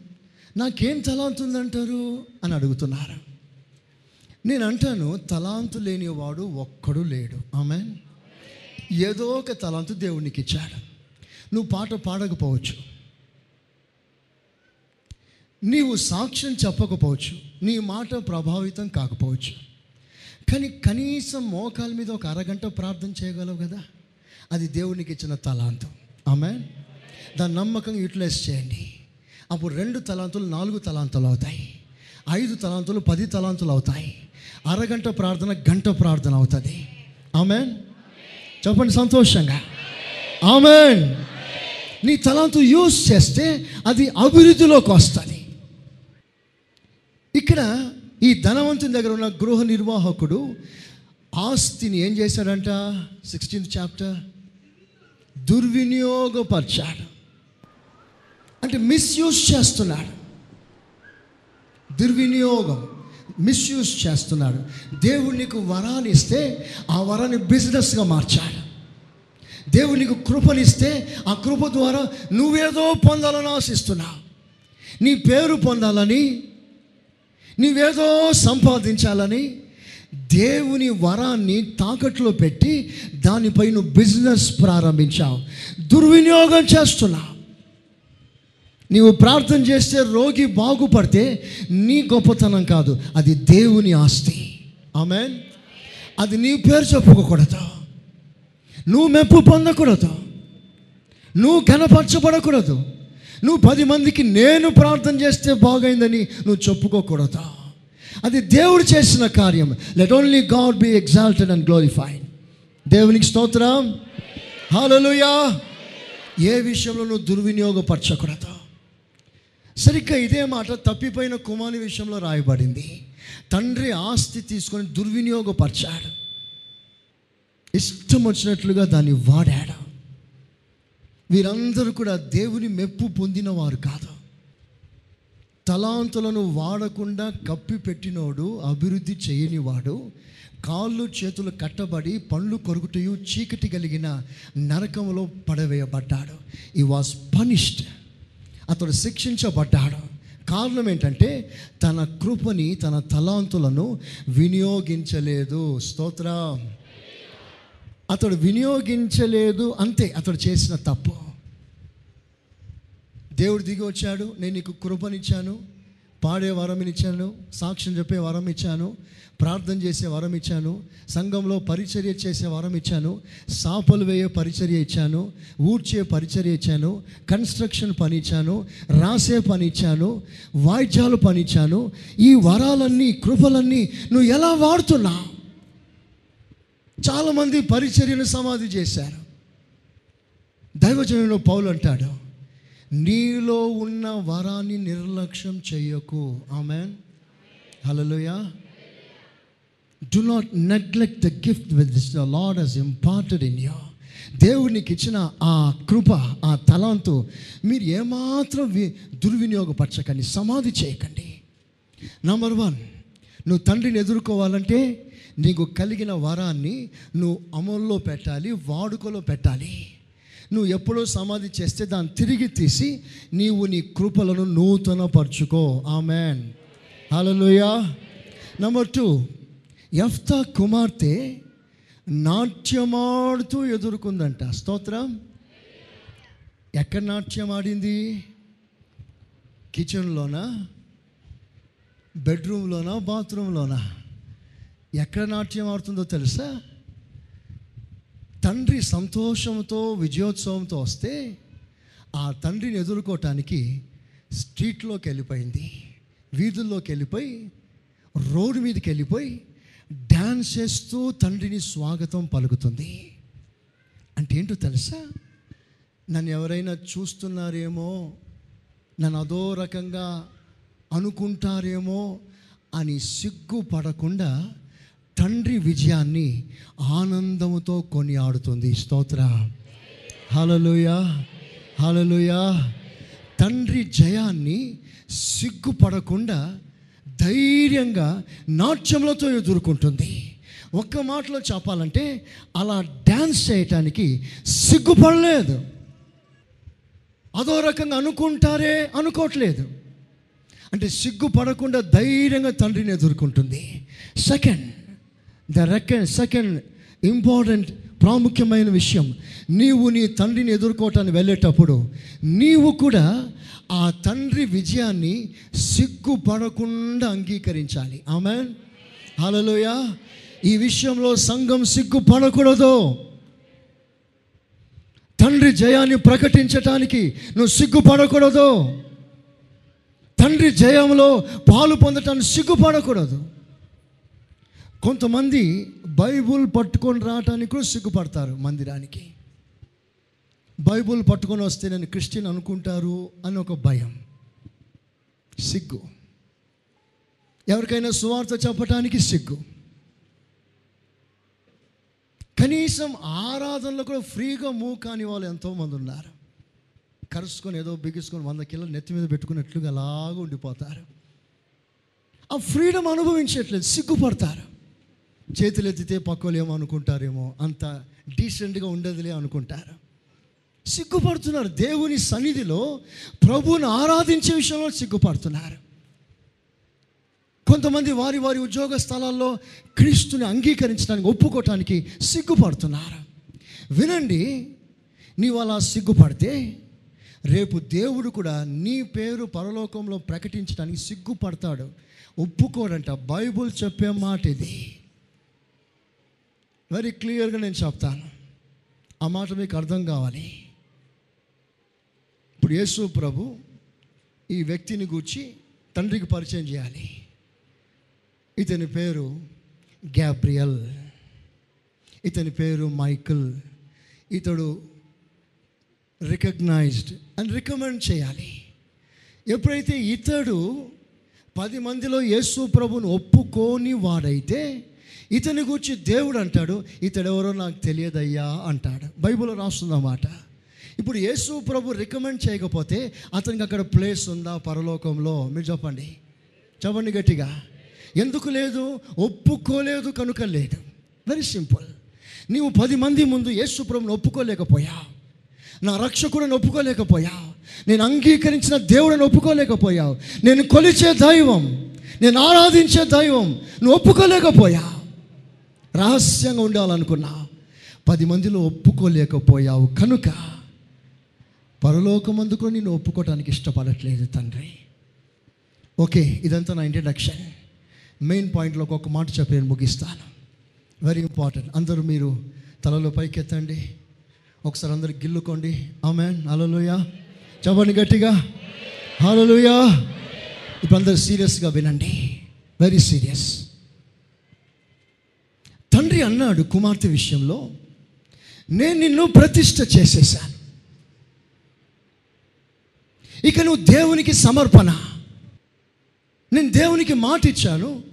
నాకేం తలాంత్ ఉందంటారు? అని అడుగుతున్నారు. నేను అంటాను తలాంతు లేనివాడు ఒక్కడు లేడు. ఆమె ఏదో ఒక తలాంతు దేవునికి ఇచ్చాడు. నువ్వు పాట పాడకపోవచ్చు. నీవు సాక్ష్యం చెప్పకపోవచ్చు. నీ మాట ప్రభావితం కాకపోవచ్చు. కానీ కనీసం మోకాల మీద ఒక అరగంట ప్రార్థన చేయగలవు కదా? అది దేవునికి ఇచ్చిన తలాంతం. ఆమె దాని నమ్మకం యూటిలైజ్ చేయండి. అప్పుడు రెండు తలాంతులు నాలుగు తలాంతులు అవుతాయి. ఐదు తలాంతులు పది తలాంతులు అవుతాయి. అరగంట ప్రార్థన గంట ప్రార్థన అవుతుంది. ఆమెన్ చెప్పండి సంతోషంగా. ఆమెన్ నీ తలాంతు యూజ్ చేస్తే అది అభివృద్ధిలోకి వస్తుంది. ఇక్కడ ఈ ధనవంతుని దగ్గర ఉన్న గృహ నిర్వాహకుడు ఆస్తిని ఏం చేశాడంట? సిక్స్టీన్త్ చాప్టర్ దుర్వినియోగపరిచాడు. అంటే మిస్యూజ్ చేస్తున్నాడు. దుర్వినియోగం. మిస్యూజ్ చేస్తున్నాడు దేవుడు నీకు వరాన్ని ఇస్తే ఆ వరాన్ని బిజినెస్గా మార్చాడు. దేవుడు నీకు కృపనిస్తే ఆ కృప ద్వారా నువ్వేదో పొందాలని ఆశిస్తున్నావు నీ పేరు పొందాలని నీవేదో సంపాదించాలని దేవుని వరాన్ని తాకట్లో పెట్టి దానిపై నువ్వు బిజినెస్ ప్రారంభించావు. దుర్వినియోగం చేస్తున్నావు నీవు ప్రార్థన చేస్తే రోగి బాగుపడితే నీ గొప్పతనం కాదు అది దేవుని ఆస్తి. ఆమె అది నీ పేరు చెప్పుకోకూడదు. నువ్వు మెప్పు పొందకూడదు. నువ్వు కనపరచబడకూడదు నువ్వు పది మందికి నేను ప్రార్థన చేస్తే బాగైందని నువ్వు చెప్పుకోకూడదు. అది దేవుడు చేసిన కార్యం. Let only God be exalted and glorified దేవునికి స్తోత్రం. హలోయా ఏ విషయంలో నువ్వు దుర్వినియోగపరచకూడదు. సరిగ్గా ఇదే మాట తప్పిపోయిన కుమారుని విషయంలో రాయబడింది. తండ్రి ఆస్తి తీసుకొని దుర్వినియోగపరిచాడు. ఇష్టం వచ్చినట్లుగా దాన్ని వాడాడు. వీరందరూ కూడా దేవుని మెప్పు పొందినవారు కాదు. తలాంతులను వాడకుండా కప్పి పెట్టినోడు అభివృద్ధి చేయనివాడు కాళ్ళు చేతులు కట్టబడి పండ్లు కొరుకుటయు చీకటి కలిగిన నరకంలో పడవేయబడ్డాడు. ఈ వాజ్ పనిష్డ్ అతడు శిక్షించబడ్డాడు. కారణం ఏంటంటే తన కృపని తన తలాంతులను వినియోగించలేదు. స్తోత్ర. అతడు వినియోగించలేదు అంతే అతడు చేసిన తప్పు. దేవుడు దిగి వచ్చాడు నేను నీకు కృపనిచ్చాను. పాడే వరం ఇచ్చాను సాక్ష్యం చెప్పే వరం ఇచ్చాను ప్రార్థన చేసే వరం ఇచ్చాను సంఘంలో పరిచర్య చేసే వరం ఇచ్చాను సాపలు వేయే పరిచర్య ఇచ్చాను ఊడ్చే పరిచర్య ఇచ్చాను కన్స్ట్రక్షన్ పని ఇచ్చాను రాసే పని ఇచ్చాను వాయిద్యాలు పని ఇచ్చాను ఈ వరాలన్నీ కృపలన్నీ నువ్వు ఎలా వాడుతున్నా? చాలామంది పరిచర్యను సమాధి చేశారు. దైవజనంలో పౌలు అంటాడు నీలో ఉన్న వరాన్ని నిర్లక్ష్యం చేయకు. Amen hallelujah do not neglect the gift with this the lord he's imparted in you దేవునికి ఇచ్చిన ఆ కృప ఆ తలంతు మీరు ఏమాత్రం వి దుర్వినియోగపరచకండి సమాధి చేయకండి. నంబర్ వన్ నువ్వు తండ్రిని ఎదుర్కోవాలంటే నీకు కలిగిన వరాన్ని నువ్వు అమల్లో పెట్టాలి వాడుకలో పెట్టాలి. నువ్వు ఎప్పుడో సమాధి చేస్తే దాన్ని తిరిగి తీసి నీవు నీ కృపలను నూతనపరుచుకో. ఆమెన్. హలోయా నెంబర్ టూ ఎఫ్తా కుమార్తె నాట్యమాడుతూ ఎదుర్కొందంట. స్తోత్రం. ఎక్కడ నాట్యం ఆడింది కిచెన్లోనా? బెడ్రూమ్లోనా? బాత్రూంలోనా ఎక్కడ నాట్యం ఆడుతుందో తెలుసా? తండ్రి సంతోషంతో విజయోత్సవంతో వస్తే ఆ తండ్రిని ఎదుర్కోవటానికి స్ట్రీట్లోకి వెళ్ళిపోయింది. వీధుల్లోకి వెళ్ళిపోయి రోడ్డు మీదకి వెళ్ళిపోయి డ్యాన్స్ చేస్తూ తండ్రిని స్వాగతం పలుకుతుంది. అంటే ఏంటో తెలుసా? నన్ను ఎవరైనా చూస్తున్నారేమో నన్ను అదో రకంగా అనుకుంటారేమో అని సిగ్గుపడకుండా తండ్రి విజయాన్ని ఆనందముతో కొనియాడుతుంది. స్తోత్ర. హలలుయ హలలుయ తండ్రి జయాన్ని సిగ్గుపడకుండా ధైర్యంగా నాట్యములతో ఎదుర్కొంటుంది. ఒక్క మాటలో చెప్పాలంటే అలా డ్యాన్స్ చేయటానికి సిగ్గుపడలేదు. అదో రకంగా అనుకుంటారే అనుకోవట్లేదు. అంటే సిగ్గుపడకుండా ధైర్యంగా తండ్రిని ఎదుర్కొంటుంది. Second the second second important ప్రాముఖ్యమైన విషయం. నీవు నీ తండ్రిని ఎదుర్కోవటానికి వెళ్ళేటప్పుడు నీవు కూడా ఆ తండ్రి విజయాన్ని సిగ్గుపడకుండా అంగీకరించాలి. ఆమె హలోయ ఈ విషయంలో సంఘం సిగ్గుపడకూడదు. తండ్రి జయాన్ని ప్రకటించటానికి నువ్వు సిగ్గుపడకూడదు. తండ్రి జయంలో పాలు పొందటానికి సిగ్గుపడకూడదు. కొంతమంది బైబుల్ పట్టుకొని రావటానికి కూడా సిగ్గుపడతారు మందిరానికి. బైబుల్ పట్టుకొని వస్తే నేను క్రిస్టియన్ అనుకుంటారు అని ఒక భయం. సిగ్గు. ఎవరికైనా సువార్త చెప్పటానికి సిగ్గు. కనీసం ఆరాధనలో కూడా ఫ్రీగా మూవ్ కాని వాళ్ళు ఎంతోమంది ఉన్నారు. కరుసుకొని ఏదో బిగుసుకొని వంద కిలో నెత్తి మీద పెట్టుకున్నట్లుగా అలాగ ఉండిపోతారు. ఆ ఫ్రీడమ్ అనుభవించట్లేదు సిగ్గుపడతారు. చేతులు ఎత్తితే పక్కలు ఏమో అనుకుంటారేమో అంత డీసెంట్గా ఉండదులే అనుకుంటారు. సిగ్గుపడుతున్నారు. దేవుని సన్నిధిలో ప్రభువుని ఆరాధించే విషయంలో సిగ్గుపడుతున్నారు. కొంతమంది వారి వారి ఉద్యోగ స్థలాల్లో క్రీస్తుని అంగీకరించడానికి ఒప్పుకోవటానికి సిగ్గుపడుతున్నారు. వినండి నీవు అలా సిగ్గుపడితే రేపు దేవుడు కూడా నీ పేరు పరలోకంలో ప్రకటించడానికి సిగ్గుపడతాడు. ఒప్పుకోడంట. బైబుల్ చెప్పే మాట ఇది వెరీ క్లియర్గా నేను చెప్తాను. ఆ మాట మీకు అర్థం కావాలి. ఇప్పుడు యేసు ప్రభు ఈ వ్యక్తిని గూర్చి తండ్రికి పరిచయం చేయాలి. ఇతని పేరు గ్యాబ్రియల్ ఇతని పేరు మైకిల్. ఇతడు రికగ్నైజ్డ్ అని రికమెండ్ చేయాలి. ఎప్పుడైతే ఇతడు పది మందిలో యేసు ప్రభుని ఒప్పుకోని వాడైతే ఇతని గురించి దేవుడు అంటాడు ఇతడెవరో నాకు తెలియదయ్యా అంటాడు. బైబిల్లో రాస్తుందన్నమాట ఇప్పుడు యేసు ప్రభు రికమెండ్ చేయకపోతే అతనికి అక్కడ ప్లేస్ ఉందా పరలోకంలో? మీరు చెప్పండి. చెప్పండి గట్టిగా. ఎందుకు లేదు? ఒప్పుకోలేదు కనుక లేదు. వెరీ సింపుల్ నీవు పది మంది ముందు యేసు ప్రభుని ఒప్పుకోలేకపోయా? నా రక్షకుడిని ఒప్పుకోలేకపోయా? నేను అంగీకరించిన దేవుడిని ఒప్పుకోలేకపోయావు నేను కొలిచే దైవం నేను ఆరాధించే దైవం నువ్వు ఒప్పుకోలేకపోయావు రహస్యంగా ఉండాలనుకున్నా పది మందిలో ఒప్పుకోలేకపోయావు. కనుక పరలోకమందుకు నేను ఒప్పుకోవటానికి ఇష్టపడట్లేదు తండ్రి. ఓకే ఇదంతా నా ఇంట్రడక్షన్ మెయిన్ పాయింట్లోకి ఒక మాట చెప్పి నేను ముగిస్తాను. వెరీ ఇంపార్టెంట్ అందరూ మీరు తలలో పైకెత్తండి. ఒకసారి అందరు గిల్లుకోండి. ఆమె హలోయ చెప్పండి గట్టిగా. హలోయ ఇప్పుడు అందరు సీరియస్గా వినండి. వెరీ సీరియస్ తండ్రి అన్నాడు కుమార్తె విషయంలో నేను నిన్ను ప్రతిష్ట చేసేసాను ఇక నువ్వు దేవునికి సమర్పణ. నేను దేవునికి మాట ఇచ్చాను.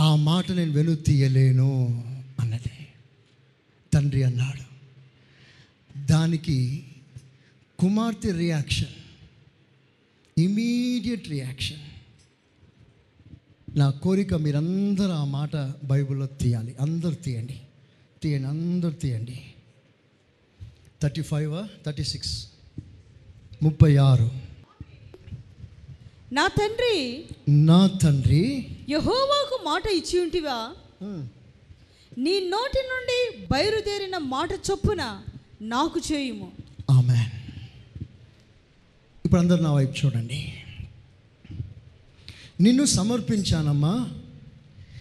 ఆ మాట నేను వెను తీయలేను అన్నది. తండ్రి అన్నాడు. దానికి కుమార్తె రియాక్షన్ ఇమీడియట్ రియాక్షన్. నా కోరిక మీరందరూ ఆ మాట బైబిల్లో తీయాలి. అందరు తీయండి. తీయండి అందరు తీయండి. Thirty five thirty six? ముప్పై ఆరు? నా తండ్రి నా తండ్రి యహోవాకు మాట ఇచ్చి ఉంటివా నీ నోటి నుండి బయలుదేరిన మాట చొప్పున నాకు చేయుము. ఆమె ఇప్పుడు అందరు నా వైపు చూడండి. నిన్ను సమర్పించానమ్మా.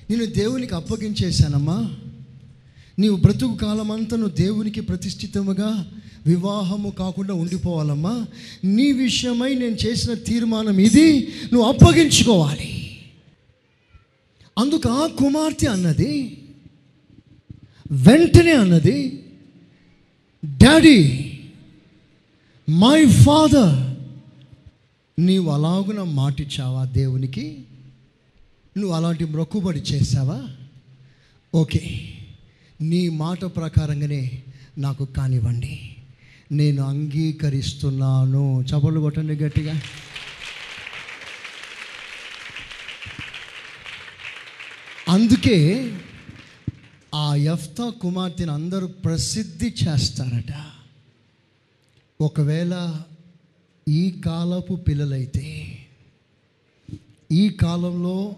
నిన్ను దేవునికి అప్పగించేశానమ్మా. నీవు బ్రతుకు కాలమంతా నువ్వు దేవునికి ప్రతిష్ఠితముగా వివాహము కాకుండా ఉండిపోవాలమ్మా. నీ విషయమై నేను చేసిన తీర్మానం ఇది. నువ్వు అప్పగించుకోవాలి. అందుకు ఆ కుమార్తె అన్నది వెంటనే అన్నది డాడీ మై ఫాదర్ నీవు అలాగున మాటిచ్చావా దేవునికి? నువ్వు అలాంటి మొక్కుబడి చేసావా ఓకే. నీ మాట ప్రకారంగానే నాకు కానివ్వండి. నేను అంగీకరిస్తున్నాను. చపలు కొట్టండి గట్టిగా. అందుకే ఆ యఫ్తా కుమార్తెను అందరూ ప్రసిద్ధి చేస్తారట. ఒకవేళ ఈ కాలపు పిల్లలైతే ఈ కాలంలో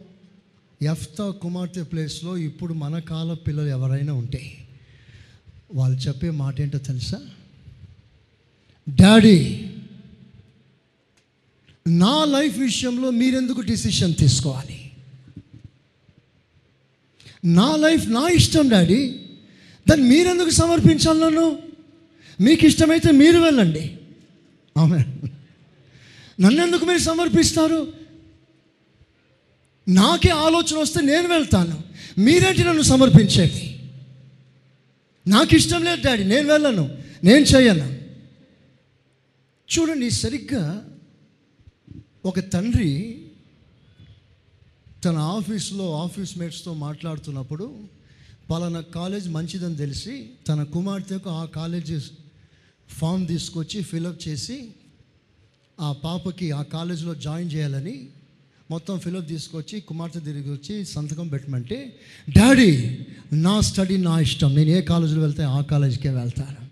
ఎఫ్తా కుమార్తె ప్లేస్లో ఇప్పుడు మన కాల పిల్లలు ఎవరైనా ఉంటే వాళ్ళు చెప్పే మాట ఏంటో తెలుసా? డాడీ నా లైఫ్ విషయంలో మీరెందుకు డిసిషన్ తీసుకోవాలి? నా లైఫ్ నా ఇష్టం డాడీ. దాన్ని మీరెందుకు సమర్పించాలి నన్ను? మీకు ఇష్టమైతే మీరు వెళ్ళండి. అవునండి నన్నెందుకు మీరు సమర్పిస్తారు? నాకే ఆలోచన వస్తే నేను వెళ్తాను. మీరేంటి నన్ను సమర్పించేది? నాకు ఇష్టం లేదు డాడీ నేను వెళ్ళను నేను చేయను. చూడండి సరిగ్గా ఒక తండ్రి తన ఆఫీస్లో ఆఫీస్ మేట్స్తో మాట్లాడుతున్నప్పుడు పలానా కాలేజ్ మంచిదని తెలిసి తన కుమార్తెకు ఆ కాలేజ్ ఫామ్ తీసుకొచ్చి ఫిలప్ చేసి ఆ పాపకి ఆ కాలేజీలో జాయిన్ చేయాలని మొత్తం ఫిలప్ తీసుకొచ్చి కుమార్తె తిరిగి వచ్చి సంతకం పెట్టమంటే డాడీ నా స్టడీ నా ఇష్టం. నేను ఏ కాలేజీలో వెళ్తే ఆ కాలేజీకే వెళ్తాను.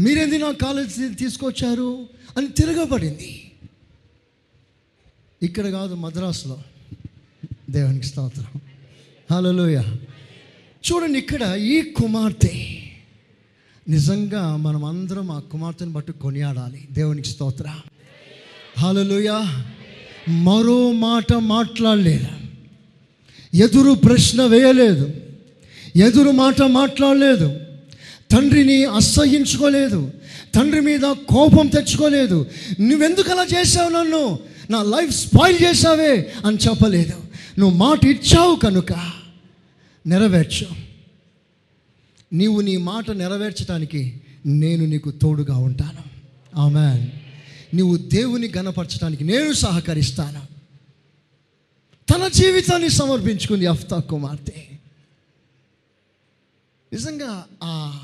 మీరేంది నా కాలేజ్ తీసుకొచ్చారు? అని తిరగబడింది. ఇక్కడ కాదు మద్రాసులో. దేవునికి స్తోత్రం. హలోయ చూడండి ఇక్కడ ఈ కుమార్తె నిజంగా మనం అందరం ఆ కుమార్తెను బట్టి కొనియాడాలి. దేవునికి స్తోత్ర. హలోయ మరో మాట మాట్లాడలేదు. ఎదురు ప్రశ్న వేయలేదు. ఎదురు మాట మాట్లాడలేదు. తండ్రిని అసహించుకోలేదు. తండ్రి మీద కోపం తెచ్చుకోలేదు. నువ్వెందుకు అలా చేసావు నన్ను? నా లైఫ్ స్పాయిల్ చేసావే అని చెప్పలేదు. నువ్వు మాట ఇచ్చావు కనుక నెరవేర్చావు నీవు నీ మాట నెరవేర్చడానికి నేను నీకు తోడుగా ఉంటాను. ఆమె నీవు దేవుని గణపరచడానికి నేను సహకరిస్తాను. తన జీవితాన్ని సమర్పించుకుంది అఫ్తా కుమార్తె. నిజంగా ఆ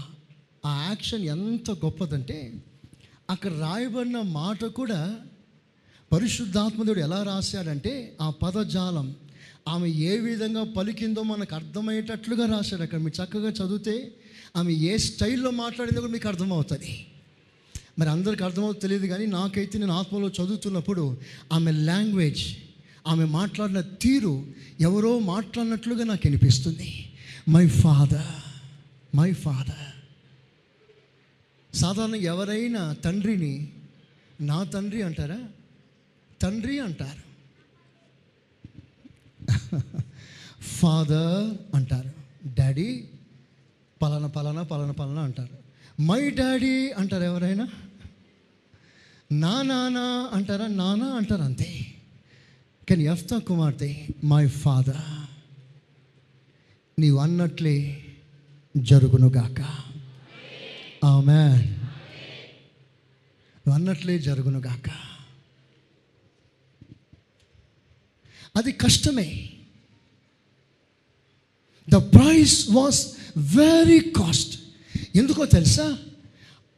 ఆ యాక్షన్ ఎంత గొప్పదంటే అక్కడ రాయబడిన మాట కూడా పరిశుద్ధాత్మదేవుడు ఎలా రాశాడంటే ఆ పదజాలం ఆమె ఏ విధంగా పలికిందో మనకు అర్థమయ్యేటట్లుగా రాశాడు. అక్కడ మీరు చక్కగా చదివితే ఆమె ఏ స్టైల్లో మాట్లాడిందో కూడా మీకు అర్థమవుతుంది. మరి అందరికి అర్థమవుతుంది తెలియదు కానీ నాకైతే నేను ఆత్మలో చదువుతున్నప్పుడు ఆమె లాంగ్వేజ్ ఆమె మాట్లాడిన తీరు ఎవరో మాట్లాడినట్లుగా నాకు అనిపిస్తుంది. మై ఫాదర్ మై ఫాదర్ సాధారణ ఎవరైనా తండ్రిని నా తండ్రి అంటారా? తండ్రి అంటారు. ఫాదర్ అంటారు. డాడీ పలానా పలానా పలానా పలానా అంటారు. మై డాడీ అంటారు ఎవరైనా? నా నానా అంటారా? నానా అంటారు అంతే. కానీ ఎఫ్తా కుమార్తె మై ఫాదర్ నీవు అన్నట్లే జరుగునుగాక ఆమె నువ్వు అన్నట్లే జరుగునుగాక అది కష్టమే. The price was very cost ఎందుకో తెలుసా?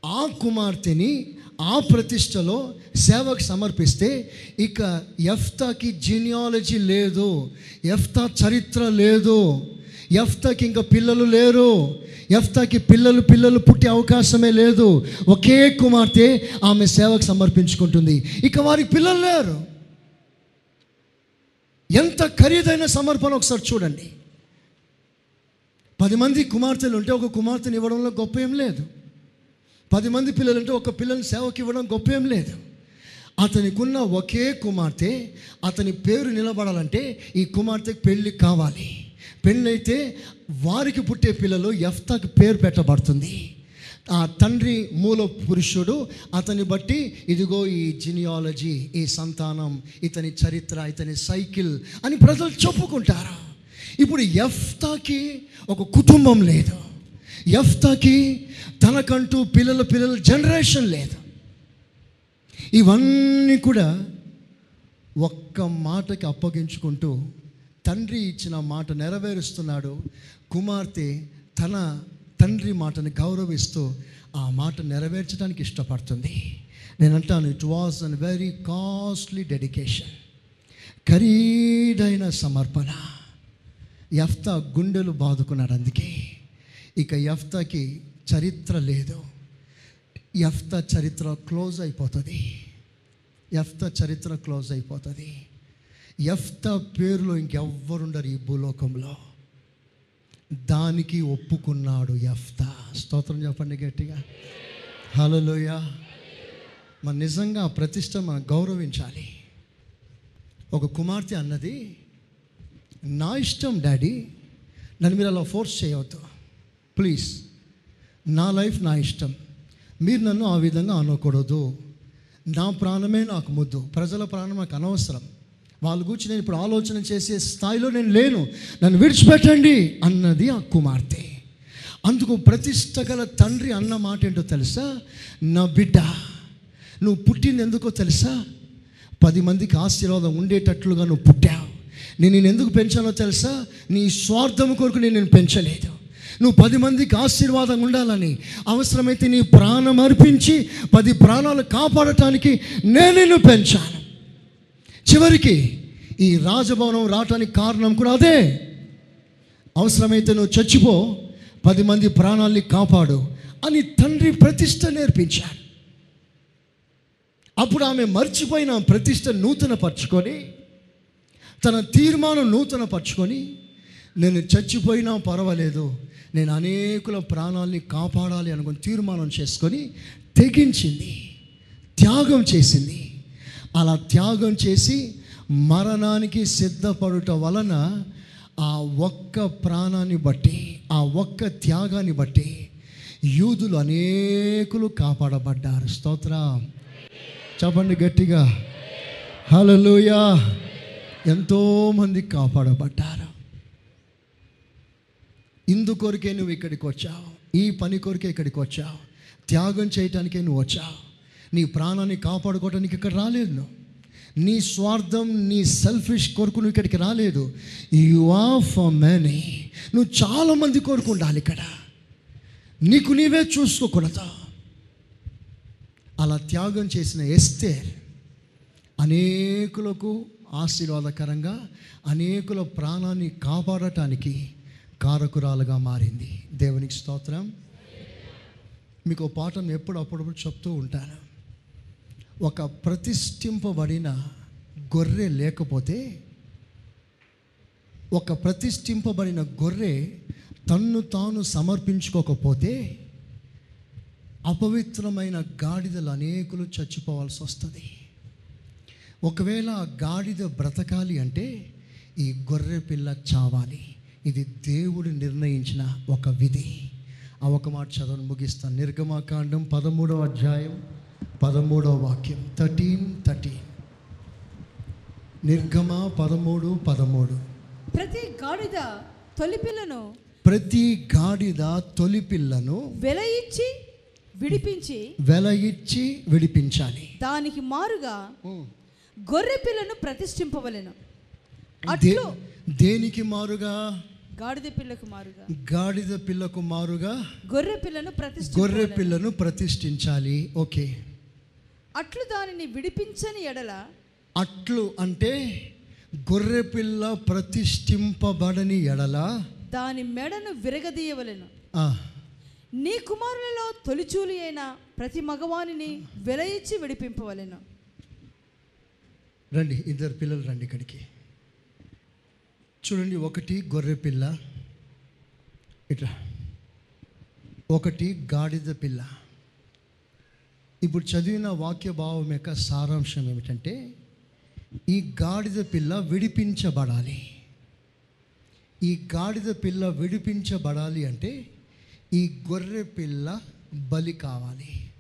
ఆ కుమార్తెని ఆ ప్రతిష్టలో సేవకు సమర్పిస్తే ఇక ఎఫ్తాకి జీనియాలజీ లేదు ఎఫ్తా చరిత్ర లేదు ఎఫ్తాకి ఇంకా పిల్లలు లేరు ఎఫ్తాకి పిల్లలు పిల్లలు పుట్టే అవకాశమే లేదు. ఒకే కుమార్తె ఆమె సేవకు సమర్పించుకుంటుంది. ఇక వారికి పిల్లలు లేరు. ఎంత ఖరీదైన సమర్పణ ఒకసారి చూడండి. పది మంది కుమార్తెలు ఉంటే ఒక కుమార్తెని ఇవ్వడంలో గొప్ప ఏం లేదు. పది మంది పిల్లలుంటే ఒక పిల్లని సేవకి ఇవ్వడం గొప్ప ఏం లేదు. అతనికున్న ఒకే కుమార్తె అతని పేరు నిలబడాలంటే ఈ కుమార్తెకి పెళ్ళి కావాలి. పెళ్ళైతే వారికి పుట్టే పిల్లలు ఎఫ్తాకి పేరు పెట్టబడుతుంది. ఆ తండ్రి మూల పురుషుడు అతన్ని బట్టి ఇదిగో ఈ జినియాలజీ ఈ సంతానం ఇతని చరిత్ర ఇతని సైకిల్ అని ప్రజలు చెప్పుకుంటారు. ఇప్పుడు ఎఫ్తాకి ఒక కుటుంబం లేదు. ఎఫ్తాకి తనకంటూ పిల్లల పిల్లల జనరేషన్ లేదు. ఇవన్నీ కూడా ఒక్క మాటకి అప్పగించుకుంటూ తండ్రి ఇచ్చిన మాట నెరవేరుస్తున్నాడు. కుమార్తె తన తండ్రి మాటని గౌరవిస్తూ ఆ మాట నెరవేర్చడానికి ఇష్టపడుతుంది. నేను అంటాను it was an very costly dedication ఖరీదైన సమర్పణ. యఫ్తా గుండెలు బాదుకున్నాడు అందుకే. ఇక యఫ్తాకి చరిత్ర లేదు. యఫ్తా చరిత్ర క్లోజ్ అయిపోతుంది. యఫ్తా చరిత్ర క్లోజ్ అయిపోతుంది. యఫ్తా పేరులో ఇంకెవ్వరుండరు ఈ భూలోకంలో. దానికి ఒప్పుకున్నాడు యఫ్తా. స్తోత్రం చెప్పండి గట్టిగా. హలోయ మన నిజంగా ప్రతిష్ట మనం గౌరవించాలి. ఒక కుమార్తె అన్నది నా ఇష్టం డాడీ. నన్ను మీరు అలా ఫోర్స్ చేయవద్దు. ప్లీజ్ నా లైఫ్ నా ఇష్టం. మీరు నన్ను ఆ విధంగా అనకూడదు. నా ప్రాణమే నాకు ముద్దు. ప్రజల ప్రాణం నాకు అనవసరం. వాళ్ళ గురించి నేను ఇప్పుడు ఆలోచన చేసే స్థాయిలో నేను లేను. నన్ను విడిచిపెట్టండి అన్నది ఆ కుమార్తె. అందుకు ప్రతిష్ట గల తండ్రి అన్న మాట ఏంటో తెలుసా? నా బిడ్డ నువ్వు పుట్టింది ఎందుకో తెలుసా? పది మందికి ఆశీర్వాదం ఉండేటట్లుగా నువ్వు పుట్టావు. నేను నేను ఎందుకు పెంచానో తెలుసా? నీ స్వార్థం కొరకు నేను నేను పెంచలేదు. నువ్వు పది మందికి ఆశీర్వాదం ఉండాలని అవసరమైతే నీ ప్రాణం అర్పించి పది ప్రాణాలు కాపాడటానికి నేను నిన్ను పెంచాను. చివరికి ఈ రాజభవనం రావటానికి కారణం కూడా అదే. అవసరమైతే నువ్వు చచ్చిపో పది మంది ప్రాణాల్ని కాపాడు అని తండ్రి ప్రతిష్ట నేర్పించాడు. అప్పుడు ఆమె మర్చిపోయిన ప్రతిష్ట నూతన పరుచుకొని తన తీర్మానం నూతన పరుచుకొని నేను చచ్చిపోయినా పర్వాలేదు. నేను అనేకుల ప్రాణాల్ని కాపాడాలి అనుకుని తీర్మానం చేసుకొని తెగించింది త్యాగం చేసింది. అలా త్యాగం చేసి మరణానికి సిద్ధపడుట వలన ఆ ఒక్క ప్రాణాన్ని బట్టి ఆ ఒక్క త్యాగాన్ని బట్టి యూదులు అనేకులు కాపాడబడ్డారు. స్తోత్ర. చెప్పండి గట్టిగా. హల్లెలూయా. ఎంతోమంది కాపాడబడ్డారు. ఇందు కొరికే నువ్వు ఇక్కడికి వచ్చావు. ఈ పని కొరికే ఇక్కడికి వచ్చావు. త్యాగం చేయటానికే నువ్వు వచ్చావు. నీ ప్రాణాన్ని కాపాడుకోవడానికి ఇక్కడ రాలేదు నువ్వు. నీ స్వార్థం నీ సెల్ఫిష్ కొరకు నువ్వు ఇక్కడికి రాలేదు. యు ఆర్ ఫర్ మెనీ నువ్వు చాలామంది కొరకు ఉండాలి ఇక్కడ. నీకు నీవే చూసుకోకూడదు. అలా త్యాగం చేసిన ఎస్తే అనేకులకు ఆశీర్వాదకరంగా అనేకుల ప్రాణాన్ని కాపాడటానికి కారకురాలుగా మారింది. దేవునికి స్తోత్రం. మీకు పాఠం ఎప్పుడు అప్పుడప్పుడు చెప్తూ ఉంటాను. ఒక ప్రతిష్ఠింపబడిన గొర్రె లేకపోతే ఒక ప్రతిష్ఠింపబడిన గొర్రె తన్ను తాను సమర్పించుకోకపోతే అపవిత్రమైన గాడిదలు అనేకులు చచ్చిపోవాల్సి వస్తుంది. ఒకవేళ ఆ గాడిద బ్రతకాలి అంటే ఈ గొర్రె పిల్ల చావాలి. ఇది దేవుడు నిర్ణయించిన ఒక విధి. ఆ ఒక మాట చదవని ముగిస్తాను. నిర్గమాకాండం పదమూడవ అధ్యాయం పదమూడవ వాక్యం. Thirteen thirteen. నిర్గమ పదమూడు పదమూడు. ప్రతి గాడిద తొలిపిల్లను ప్రతి గాడిద తొలి పిల్లను వెల ఇచ్చి విడిపించి వెల ఇచ్చి విడిపించాలి. దానికి మారుగా గొర్రె పిల్లను ప్రతిష్ఠింపవలెను. అట్లు దేనికి మారుగా? గాడిద పిల్లకు మారుగా. గాడిద పిల్లకు మారుగా? గొర్రె పిల్లను ప్రతిష్ఠ గొర్రె పిల్లను ప్రతిష్ఠించాలి. ఓకే. అట్లు దానిని విడిపించని ఎడల అట్లు అంటే గొర్రెపిల్ల ప్రతిష్ఠింపబడని ఎడల? దాని మెడను విరగదీయవలెను. ఆ, నీ కుమారులలో తొలిచూలి అయిన ప్రతి మగవానిని వెల ఇచ్చి విడిపింపవలెను. రండి ఇద్దరు పిల్లలు రండి ఇక్కడికి. చూడండి ఒకటి గొర్రె పిల్ల ఇట్లా. ఒకటి గాడిద పిల్ల. ఇప్పుడు చదివిన వాక్య భావం యొక్క సారాంశం ఏమిటంటే ఈ గాడిద పిల్ల విడిపించబడాలి. ఈ గాడిద పిల్ల విడిపించబడాలి అంటే ఈ గొర్రె పిల్ల బలి కావాలి.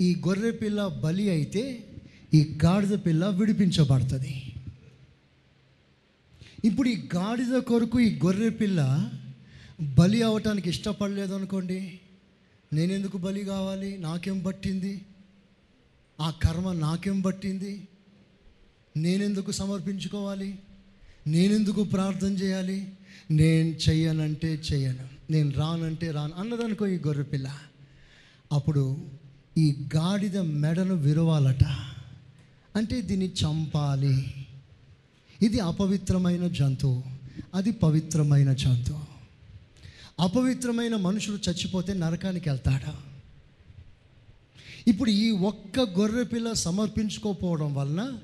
ఈ గొర్రె పిల్ల బలి అయితే ఈ గాడిద పిల్ల విడిపించబడుతుంది. ఇప్పుడు ఈ గాడిద కొరకు ఈ గొర్రె పిల్ల బలి అవటానికి ఇష్టపడలేదు అనుకోండి. నేనెందుకు బలి కావాలి? నాకేం పట్టింది? ఆ కర్మ నాకేం పట్టింది? నేనెందుకు సమర్పించుకోవాలి? నేనెందుకు ప్రార్థన చేయాలి? నేను చెయ్యనంటే చెయ్యను. నేను రానంటే రాను అన్నదనుకో ఈ గొర్రె పిల్ల. అప్పుడు ఈ గాడిద మెడను విరవాలట. అంటే దీన్ని చంపాలి. ఇది అపవిత్రమైన జంతువు అది పవిత్రమైన జంతువు అపవిత్రమైన మనుషుడు చచ్చిపోతే నరకానికి వెళ్తాడా? ఇప్పుడు ఈ ఒక్క గొర్రెపిల్ల సమర్పించుకోపోవడం వలన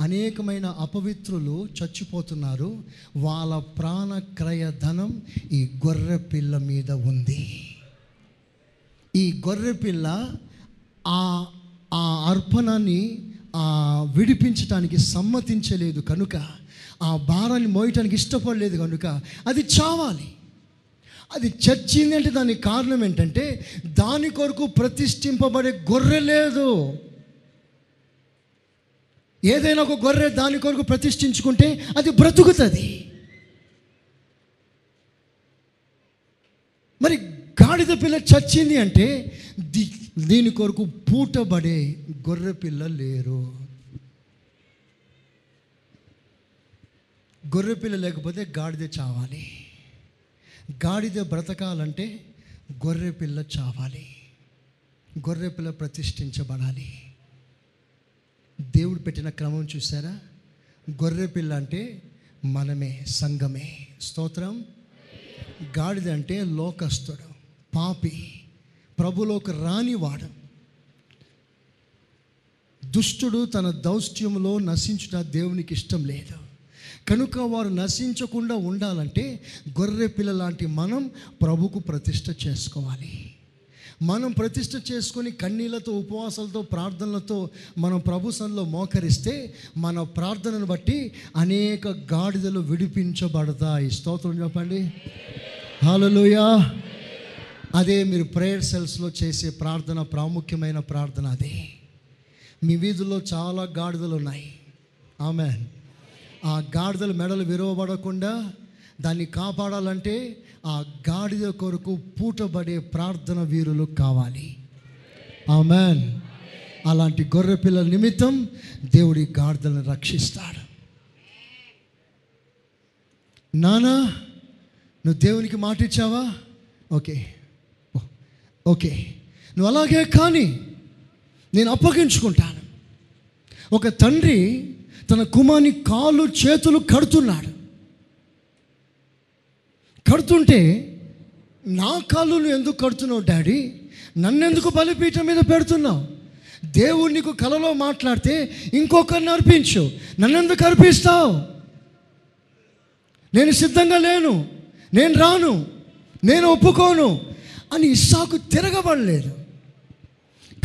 అనేకమైన అపవిత్రులు చచ్చిపోతున్నారు. వాళ్ళ ప్రాణక్రయ ధనం ఈ గొర్రెపిల్ల మీద ఉంది. ఈ గొర్రెపిల్ల ఆ ఆ అర్పణని విడిపించటానికి సమ్మతించలేదు కనుక ఆ భారాన్ని మోయటానికి ఇష్టపడలేదు కనుక అది చావాలి. అది చచ్చింది అంటే దానికి కారణం ఏంటంటే దాని కొరకు ప్రతిష్ఠింపబడే గొర్రె లేదు. ఏదైనా ఒక గొర్రె దాని కొరకు ప్రతిష్ఠించుకుంటే అది బ్రతుకుతుంది. మరి గాడిద పిల్ల చచ్చింది అంటే ది దీని కొరకు పూటబడే గొర్రె పిల్ల లేరు. గొర్రె పిల్ల లేకపోతే గాడిద చావాలి. గాడిద బ్రతకాలంటే గొర్రెపిల్ల చావాలి. గొర్రె పిల్ల ప్రతిష్ఠించబడాలి. దేవుడు పెట్టిన క్రమం చూసారా గొర్రెపిల్ల అంటే మనమే సంఘమే. స్తోత్రం? గాడిద అంటే లోకస్తుడు పాపి. ప్రభులోకి రానివాడు దుష్టుడు తన దౌష్ట్యంలో నశించుట దేవునికి ఇష్టం లేదు. కనుక వారు నశించకుండా ఉండాలంటే గొర్రె పిల్ల లాంటి మనం ప్రభుకు ప్రతిష్ట చేసుకోవాలి. మనం ప్రతిష్ట చేసుకొని కన్నీళ్ళతో ఉపవాసాలతో ప్రార్థనలతో మనం ప్రభు సన్నిలో మోకరిస్తే మన ప్రార్థనను బట్టి అనేక గాడిదలు విడిపించబడతాయి. స్తోత్రం చెప్పండి. హలోయా అదే మీరు ప్రేయర్ సెల్స్లో చేసే ప్రార్థన ప్రాముఖ్యమైన ప్రార్థన అదే. మీ వీధుల్లో చాలా గాడిదలు ఉన్నాయి. ఆమె ఆ గాడిదల మెడలు విరవబడకుండా దాన్ని కాపాడాలంటే ఆ గాడిద కొరకు పూటబడే ప్రార్థన వీరులు కావాలి. ఆమెన్ అలాంటి గొర్రె పిల్లల నిమిత్తం దేవుడి గాడిదలను రక్షిస్తాడు. నానా నువ్వు దేవునికి మాట ఇచ్చావా ఓకే ఓకే. నువ్వు అలాగే కానీ నేను అప్పగించుకుంటాను. ఒక తండ్రి తన కుమార్ని కాళ్ళు చేతులు కడుతున్నాడు. కడుతుంటే నా కాళ్ళు నువ్వు ఎందుకు కడుతున్నావు డాడీ? నన్నెందుకు బలిపీఠం మీద పెడుతున్నావు? దేవుడు నీకు కలలో మాట్లాడితే ఇంకొకరిని అర్పించు. నన్నెందుకు అర్పిస్తావు? నేను సిద్ధంగా లేను. నేను రాను. నేను ఒప్పుకోను. అని ఇస్సాకు తిరగబడలేదు.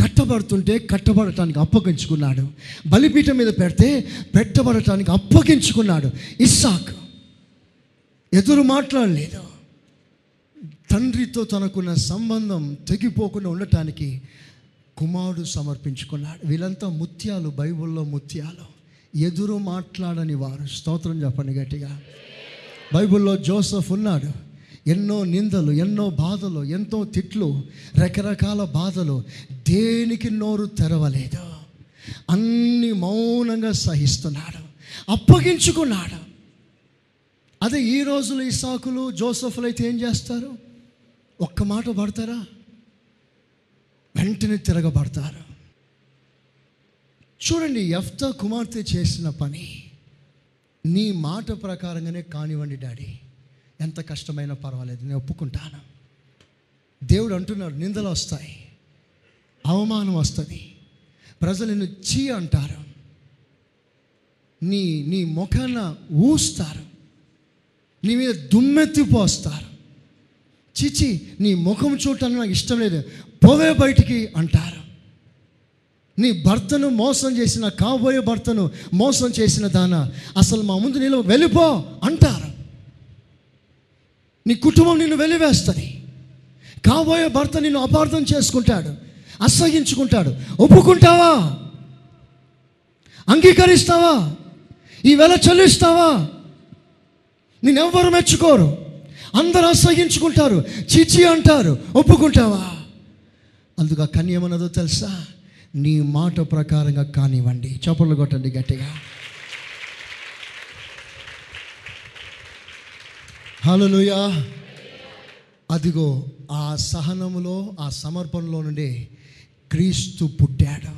కట్టబడుతుంటే కట్టబడటానికి అప్పగించుకున్నాడు. బలిపీఠం మీద పెడితే పెట్టబడటానికి అప్పగించుకున్నాడు ఇస్సాక్. ఎదురు మాట్లాడలేదు. తండ్రితో తనకున్న సంబంధం తెగిపోకుండా ఉండటానికి కుమారుడు సమర్పించుకున్నాడు. వీళ్ళంతా ముత్యాలు బైబిల్లో ముత్యాలు. ఎదురు మాట్లాడని వారు. స్తోత్రం చెప్పండి గట్టిగా. బైబిల్లో జోసఫ్ ఉన్నాడు. ఎన్నో నిందలు ఎన్నో బాధలు ఎంతో తిట్లు రకరకాల బాధలు దేనికి నోరు తెరవలేదు. అన్ని మౌనంగా సహిస్తున్నాడు అప్పగించుకున్నాడు. అదే ఈ రోజులు ఇసాకులు జోసఫ్లు అయితే ఏం చేస్తారు? ఒక్క మాట పడతారా? వెంటనే తిరగబడతారు. చూడండి ఎఫ్తా కుమార్తె చేసిన పని నీ మాట ప్రకారంగానే కానివ్వండి డాడీ. ఎంత కష్టమైనా పర్వాలేదు నేను ఒప్పుకుంటాను. దేవుడు అంటున్నాడు నిందలు వస్తాయి అవమానం వస్తుంది. ప్రజలు నిన్ను చీ అంటారు. నీ నీ ముఖాన ఊస్తారు. నీ మీద దుమ్మెత్తి పోస్తారు చిచి నీ ముఖం చూడటానికి నాకు ఇష్టం లేదు. పోవే బయటికి అంటారు. నీ భర్తను మోసం చేసిన కాబోయే భర్తను మోసం చేసిన దాన అసలు మా ముందు నీళ్ళు వెళ్ళిపో అంటారు. నీ కుటుంబం నిన్ను వెలివేస్తుంది. కాబోయే భర్త నిన్ను అపార్థం చేసుకుంటాడు అసహించుకుంటాడు. ఒప్పుకుంటావా? అంగీకరిస్తావా? ఈ వెల చెల్లిస్తావా? నేనెవ్వరు మెచ్చుకోరు. అందరూ అసహించుకుంటారు చిచి అంటారు. ఒప్పుకుంటావా? అందుకు ఆ కన్యమన్నదో తెలుసా? నీ మాట ప్రకారంగా కానివ్వండి. చపలు కొట్టండి గట్టిగా. హలోయా అదిగో ఆ సహనములో ఆ సమర్పణలో నుండి క్రీస్తు పుట్టాడు.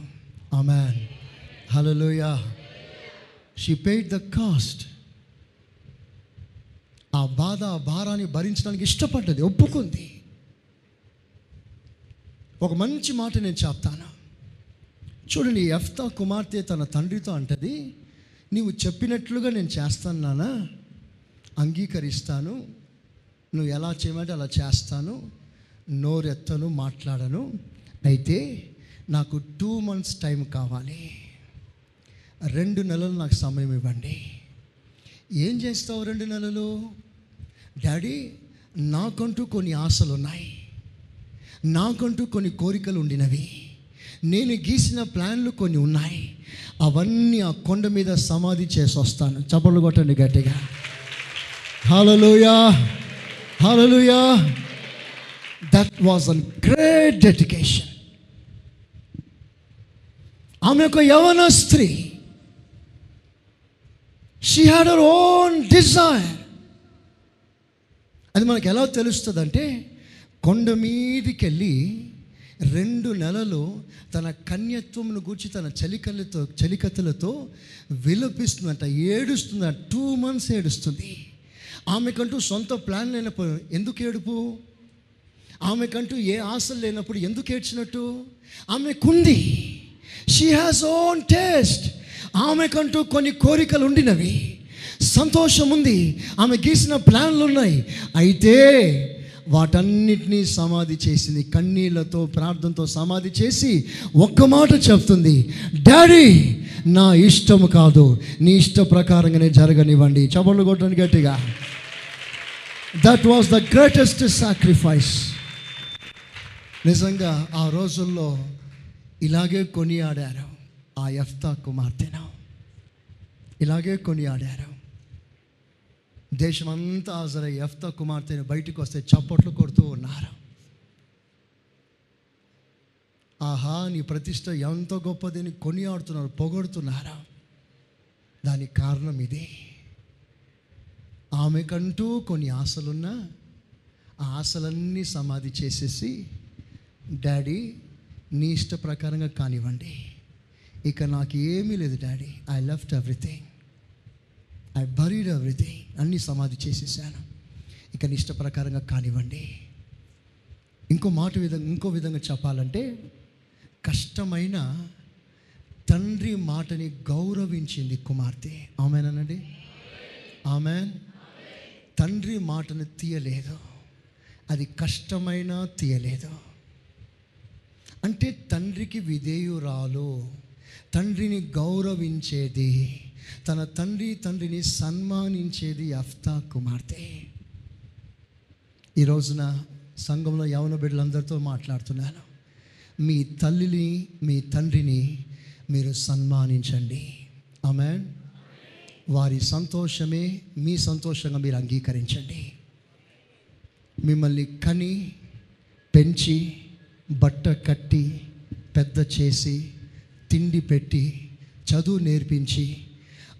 ఆమెన్. హలోయా షీ పెయిడ్ ద కాస్ట్ ఆ బాధ ఆ భారాన్ని భరించడానికి ఇష్టపడ్డది ఒప్పుకుంది. ఒక మంచి మాట నేను చెప్తాను. చూడండి ఎఫ్తా కుమార్తె తన తండ్రితో అంటది నీవు చెప్పినట్లుగా నేను చేస్తాను నానా. అంగీకరిస్తాను. నువ్వు ఎలా చేయమంటే అలా చేస్తాను. నోరెత్తను మాట్లాడను. అయితే నాకు టూ మంత్స్ టైం కావాలి. రెండు నెలలు నాకు సమయం ఇవ్వండి. ఏం చేస్తావు రెండు నెలలు? డాడీ నాకంటూ కొన్ని ఆశలు ఉన్నాయి నాకంటూ కొన్ని కోరికలు ఉండినవి. నేను గీసిన ప్లాన్లు కొన్ని ఉన్నాయి. అవన్నీ ఆ కొండ మీద సమాధి చేసి వస్తాను చప్పలు కొట్టండి గట్టిగా. Hallelujah hallelujah that was an great dedication ఆమె ఒక యవన స్త్రీ she had our own desire అది మనకు ఎలా తెలుస్తుందంటే కొండ మీదికి వెళ్ళి రెండు నెలలు తన కన్యత్వమును గూర్చి తన చలికలతో చలికతలతో విలపిస్తుందంట ఏడుస్తుందంట టూ మంత్స్ ఏడుస్తుంది. ఆమెకంటూ సొంత ప్లాన్ లేనప్పుడు ఎందుకు ఏడుపు? ఆమెకంటూ ఏ ఆశలు లేనప్పుడు ఎందుకు ఏడ్చినట్టు? ఆమెకుంది షీ హ్యాస్ ఓన్ టేస్ట్ ఆమెకంటూ కొన్ని కోరికలు ఉండినవి. సంతోషం ఉంది. ఆమె గీసిన ప్లాన్లు ఉన్నాయి. అయితే వాటన్నిటినీ సమాధి చేసింది. కన్నీళ్ళతో ప్రార్థనతో సమాధి చేసి ఒక్క మాట చెప్తుంది. డాడీ నా ఇష్టము కాదు. నీ ఇష్ట ప్రకారంగానే జరగనివ్వండి. చపళ్ళు కొట్టండి గట్టిగా. That was the greatest sacrifice నిజంగా ఆ రోజుల్లో ఇలాగే కొనియాడారు ఆ ఎఫ్తా కుమార్తెను. ఇలాగే కొనియాడారు. దేశమంతా హాజరై ఎఫ్తా కుమార్తెను బయటికి వస్తే చప్పట్లు కొడుతూ ఉన్నారు. ఆహా నీ ప్రతిష్ట ఎంతో గొప్పదని కొనియాడుతున్నారు పొగడుతున్నారు. దానికి కారణం ఇదే. ఆమెకంటూ కొన్ని ఆశలున్నా ఆ ఆశలన్నీ సమాధి చేసేసి డాడీ నీ ఇష్ట ప్రకారంగా కానివ్వండి. ఇక నాకు ఏమీ లేదు daddy. I left everything. I buried everything. అన్నీ సమాధి చేసేసాను. ఇక నీ ఇష్ట ప్రకారంగా కానివ్వండి. ఇంకో మాట విధంగా ఇంకో విధంగా చెప్పాలంటే కష్టమైన తండ్రి మాటని గౌరవించింది కుమార్తె. ఆమెనండి ఆమెన్. తండ్రి మాటను తీయలేదు? అది కష్టమైనా తీయలేదు? అంటే తండ్రికి విధేయురాలు తండ్రిని గౌరవించేది తన తండ్రి తండ్రిని సన్మానించేది అఫ్తా కుమార్తె. ఈ రోజున సంఘంలో యవన బిడ్డలందరితో మాట్లాడుతున్నాను. మీ తల్లిని మీ తండ్రిని మీరు సన్మానించండి. ఆమెన్. వారి సంతోషమే మీ సంతోషంగా మీరు అంగీకరించండి. మిమ్మల్ని కని పెంచి బట్ట కట్టి పెద్ద చేసి తిండి పెట్టి చదువు నేర్పించి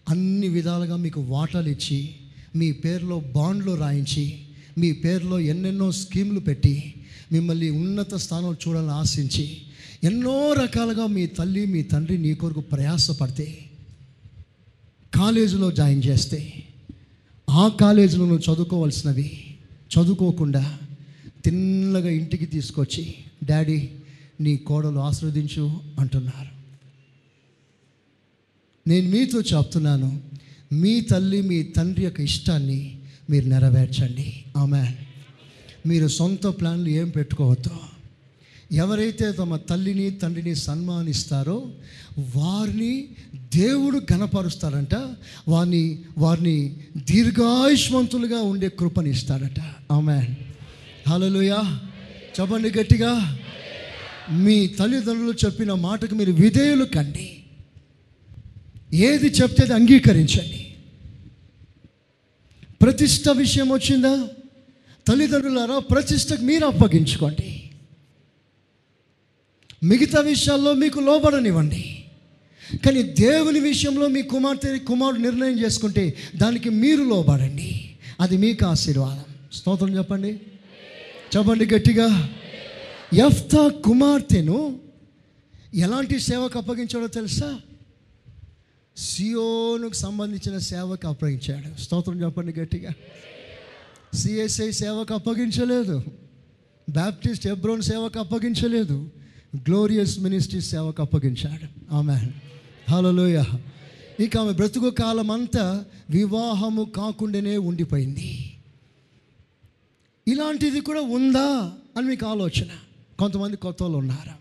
అన్ని విధాలుగా మీకు వాటాలు ఇచ్చి మీ పేరులో బాండ్లు రాయించి మీ పేరులో ఎన్నెన్నో స్కీములు పెట్టి మిమ్మల్ని ఉన్నత స్థానంలో చూడాలని ఆశించి ఎన్నో రకాలుగా మీ తల్లి మీ తండ్రి నీ కొరకు ప్రయాసపడితే కాలేజీలో జాయిన్ చేస్తే ఆ కాలేజీలో నువ్వు చదువుకోవాల్సినవి చదువుకోకుండా తిన్నగా ఇంటికి తీసుకొచ్చి డాడీ నీ కోడలు ఆశీర్వదించు అంటున్నారు. నేను మీతో చెప్తున్నాను మీ తల్లి మీ తండ్రి యొక్క ఇష్టాన్ని మీరు నెరవేర్చండి. ఆమె మీరు సొంత ప్లాన్లు ఏం పెట్టుకోవద్దు. ఎవరైతే తమ తల్లిని తండ్రిని సన్మానిస్తారో వారిని దేవుడు ఘనపరుస్తాడంట వారిని వారిని దీర్ఘాయుష్మంతులుగా ఉండే కృపని ఇస్తాడట ఆమె హలోయా చెప్పండి గట్టిగా. మీ తల్లిదండ్రులు చెప్పిన మాటకు మీరు విధేయులు కండి. ఏది చెప్తే అది అంగీకరించండి. ప్రతిష్ట విషయం వచ్చిందా? తల్లిదండ్రులారా ప్రతిష్టకు మీరు అప్పగించుకోండి. మిగతా విషయాల్లో మీకు లోబడనివ్వండి. కానీ దేవుని విషయంలో మీ కుమార్తె కుమారుడు నిర్ణయం చేసుకుంటే దానికి మీరు లోబడండి. అది మీకు ఆశీర్వాదం. స్తోత్రం చెప్పండి. చెప్పండి గట్టిగా. ఎఫ్తా కుమార్తెను ఎలాంటి సేవకు అప్పగించాడో తెలుసా? సియోనుకు సంబంధించిన సేవకు అప్పగించాడు. స్తోత్రం చెప్పండి గట్టిగా. సిఎస్ఐ సేవకు అప్పగించలేదు. బ్యాప్టిస్ట్ ఎబ్రోన్ సేవకు అప్పగించలేదు. గ్లోరియస్ మినిస్ట్రీ సేవకు అప్పగించాడు. ఆమె హలోయ ఇక ఆమె బ్రతుకు కాలం అంతా వివాహము కాకుండానే ఉండిపోయింది. ఇలాంటిది కూడా ఉందా అని మీకు ఆలోచన. కొంతమంది కొత్త వాళ్ళు ఉన్నారు.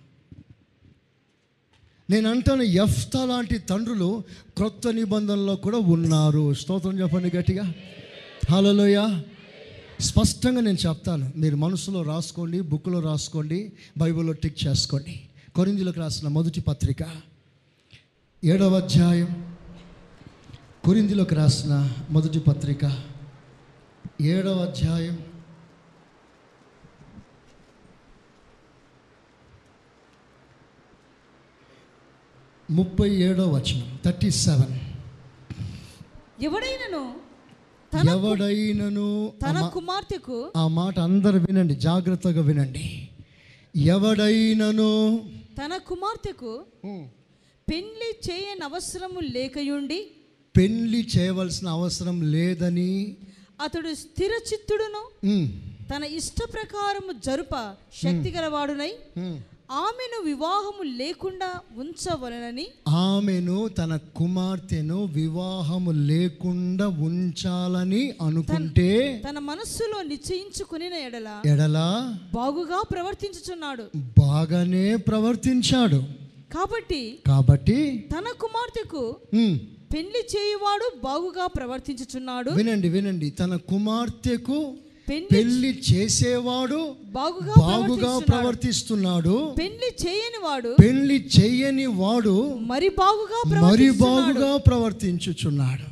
నేను అంటాను ఎఫ్త లాంటి తండ్రులు క్రొత్త నిబంధనలో కూడా ఉన్నారు. స్తోత్రం చెప్పండి గట్టిగా. హలోయ స్పష్టంగా నేను చెప్తాను మీరు మనసులో రాసుకోండి బుక్లో రాసుకోండి బైబిల్లో టిక్ చేసుకోండి. కొరిందులకు రాసిన మొదటి పత్రిక. ఏడవ అధ్యాయం. కొరిందులకు రాసిన మొదటి పత్రిక. ఏడవ అధ్యాయం. ముప్పై ఏడవ వచనం థర్టీ సెవెన్. ఎవడైనను తన ఎవడైనను ఆ తన కుమార్తెకు ఆ మాట అందరు వినండి జాగ్రత్తగా వినండి. ఎవడైనను తన కుమార్తెకు పెళ్ళి చేయని అవసరము లేకయుండి పెళ్ళి చేయవలసిన అవసరం లేదని అతడు స్థిర చిత్తుడును తన ఇష్ట ప్రకారము జరుప శక్తి గలవాడునై. ఆమెను వివాహము లేకుండా ఉంచవలనని ఆమెను తన కుమార్తెను వివాహము లేకుండా ఉంచాలని అనుకుంటే తన మనస్సులో నిశ్చయించుకుని ఎడల ఎడలా బాగుగా ప్రవర్తించుచున్నాడు. బాగానే ప్రవర్తించాడు. కాబట్టి కాబట్టి తన కుమార్తెకు పెళ్ళి చేయువాడు బాగుగా ప్రవర్తించుచున్నాడు. వినండి వినండి. తన కుమార్తెకు పెళ్ళి చేసేవాడు బాగుగా బాగుగా. ప్రవర్తిస్తున్నాడు. పెళ్ళి చేయని వాడు పెళ్ళి చెయ్యని వాడు మరి బాగుగా మరి. బాగుగా ప్రవర్తించుచున్నాడు.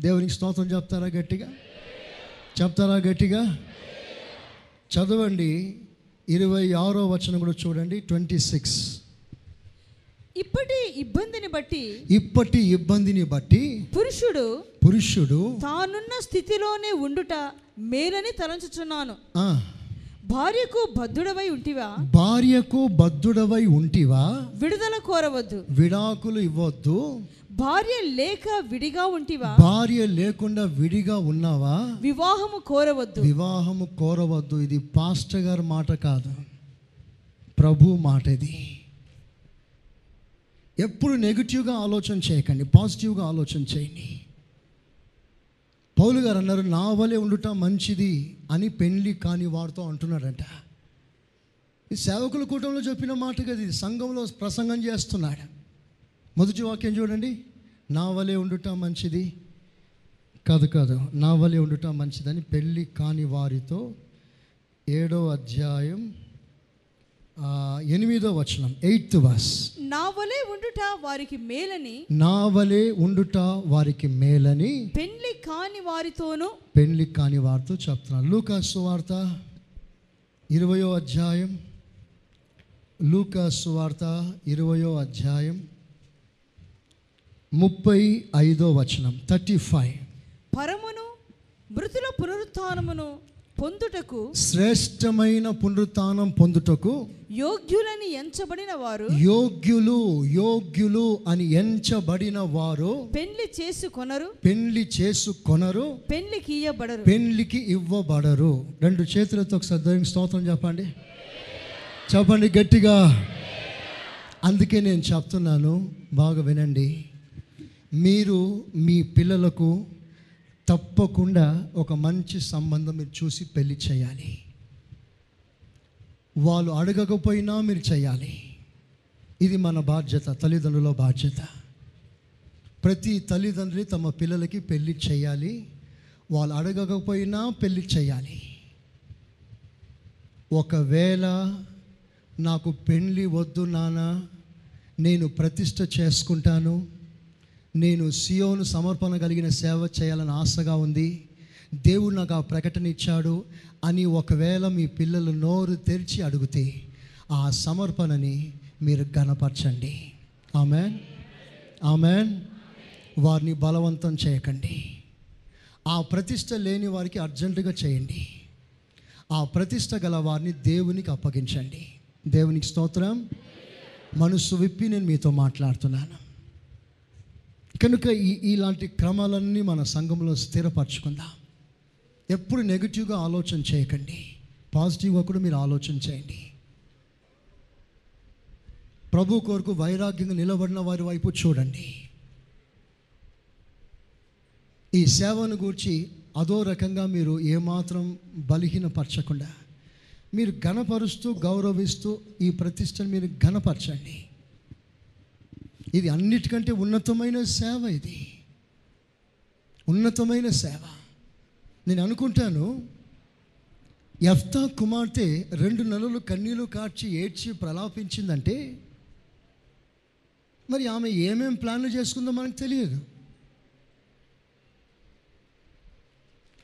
దేవునికి స్తోత్రం చెప్తారా గట్టిగా? చెప్తారా గట్టిగా? చదవండి. ఇరవై ఆరో వచనం కూడా చూడండి. Twenty six. ఇప్పటి ఇబ్బందిని బట్టి ఇప్పటి ఇబ్బందిని బట్టి పురుషుడు పురుషుడు తానున్న స్థితిలోనే ఉండుట మేలని తలంచుచున్నాను. భార్యకు బద్ధుడవై ఉంటివా? భార్యకు బద్ధుడవై ఉంటివా? విడుదల కోరవద్దు. విడాకులు ఇవ్వద్దు. భార్య లేక విడిగా ఉంటివా? భార్య లేకుండా విడిగా ఉన్నావా? వివాహము కోరవద్దు. వివాహము కోరవద్దు. ఇది పాస్టర్ గారి మాట కాదు. ప్రభు మాట ఇది ఎప్పుడు నెగిటివ్గా ఆలోచన చేయకండి పాజిటివ్గా ఆలోచన చేయండి. పౌలు గారు అన్నారు నా వలె ఉండుట మంచిది అని పెళ్ళి కాని వారితో అంటున్నాడంట. ఈ సేవకుల కూటంలో చెప్పిన మాట కదా ఇది సంఘంలో ప్రసంగం చేస్తున్నాడు. మొదటి వాక్యం చూడండి. నా వలె ఉండుట మంచిది కాదు కాదు నా వలె ఉండుట మంచిదని పెళ్ళి కాని వారితో ఏడో అధ్యాయం ఎనిమిదో వచనం ఎయిత్ వర్స్. నా వలె ఉండుట వారికి మేలని. నా వలె ఉండుట వారికి మేలని. పెళ్ళి కాని వారితోనూ. పెళ్ళి కాని వారితో చెప్తున్నారు లూకాసు వార్త ఇరవయో అధ్యాయం. లూకాసు వార్త ఇరవయో అధ్యాయం. ముప్పై ఐదో వచనం థర్టీ ఫైవ్. పరమును మృతుల పునరుత్థానమును పొందుటకు శ్రేష్టమైన పునరుత్థానం పొందుటకు యోగ్యులని ఎంచబడిన వారు యోగ్యులు యోగ్యులు అని ఎంచబడిన వారు పెళ్ళి చేసుకొనరు పెళ్ళి చేసుకొనరు పెళ్ళికి ఇయ్యబడరు పెళ్ళికి ఇవ్వబడరు. రెండు చేతులతో ఒకసారి దేవునికి స్తోత్రం చెప్పండి. చెప్పండి గట్టిగా. అందుకే నేను చెప్తున్నాను బాగా వినండి. మీరు మీ పిల్లలకు తప్పకుండా ఒక మంచి సంబంధం మీరు చూసి పెళ్ళి చేయాలి. వాళ్ళు అడగకపోయినా మీరు చేయాలి. ఇది మన బాధ్యత తల్లిదండ్రుల బాధ్యత. ప్రతి తల్లిదండ్రి తమ పిల్లలకి పెళ్ళి చేయాలి. వాళ్ళు అడగకపోయినా పెళ్ళి చేయాలి. ఒకవేళ నాకు పెళ్ళి వద్దు నాన్న నేను ప్రతిష్ట చేసుకుంటాను. నేను సియోను సమర్పణ కలిగిన సేవ చేయాలని ఆశగా ఉంది. దేవుడు నాకు ఆ ప్రకటన ఇచ్చాడు. అని ఒకవేళ మీ పిల్లలు నోరు తెరిచి అడిగితే ఆ సమర్పణని మీరు గణపరచండి ఆమెన్. ఆమెన్. వారిని బలవంతం చేయకండి. ఆ ప్రతిష్ట లేని వారికి అర్జెంటుగా చేయండి. ఆ ప్రతిష్ట గల వారిని దేవునికి అప్పగించండి. దేవునికి స్తోత్రం. మనసు విప్పి నేను మీతో మాట్లాడుతున్నాను. కనుక ఈ ఇలాంటి క్రమాలన్నీ మన సంఘంలో స్థిరపరచుకుందాం. ఎప్పుడు నెగిటివ్గా ఆలోచన చేయకండి. పాజిటివ్గా కూడా మీరు ఆలోచన చేయండి. ప్రభు కొరకు వైరాగ్యంగా నిలబడిన వారి వైపు చూడండి. ఈ సేవను గూర్చి అదో రకంగా మీరు ఏమాత్రం బలహీనపరచకుండా మీరు ఘనపరుస్తూ గౌరవిస్తూ ఈ ప్రతిష్టను మీరు ఘనపరచండి. ఇది అన్నిటికంటే ఉన్నతమైన సేవ ఇది. ఉన్నతమైన సేవ. నేను అనుకుంటాను ఎఫ్తా కుమార్తె రెండు నెలలు కన్నీలు కార్చి ఏడ్చి ప్రలాపించిందంటే మరి ఆమె ఏమేం ప్లాన్లు చేసుకుందో మనకు తెలియదు.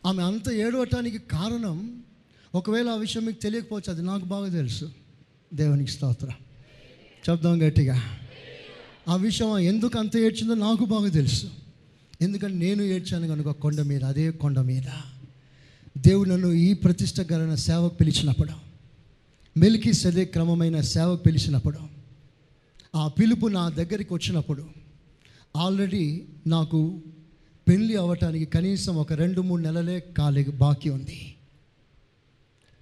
ఆమె అంత ఏడవటానికి కారణం ఒకవేళ ఆ విషయం మీకు తెలియకపోవచ్చు అది నాకు బాగా తెలుసు. దేవునికి స్తోత్రం. చెప్దాం గట్టిగా. ఆ విషయం ఎందుకు అంత ఏడ్చిందో నాకు బాగా తెలుసు. ఎందుకంటే నేను ఏడ్చాను కనుక కొండ మీద అదే కొండ మీద. దేవుడు నన్ను ఈ ప్రతిష్ట గలన సేవకు పిలిచినప్పుడు మెలికి సదే క్రమమైన సేవకు పిలిచినప్పుడు ఆ పిలుపు నా దగ్గరికి వచ్చినప్పుడు ఆల్రెడీ నాకు పెళ్ళి అవ్వటానికి కనీసం ఒక రెండు మూడు నెలలే కాలే బాకీ ఉంది.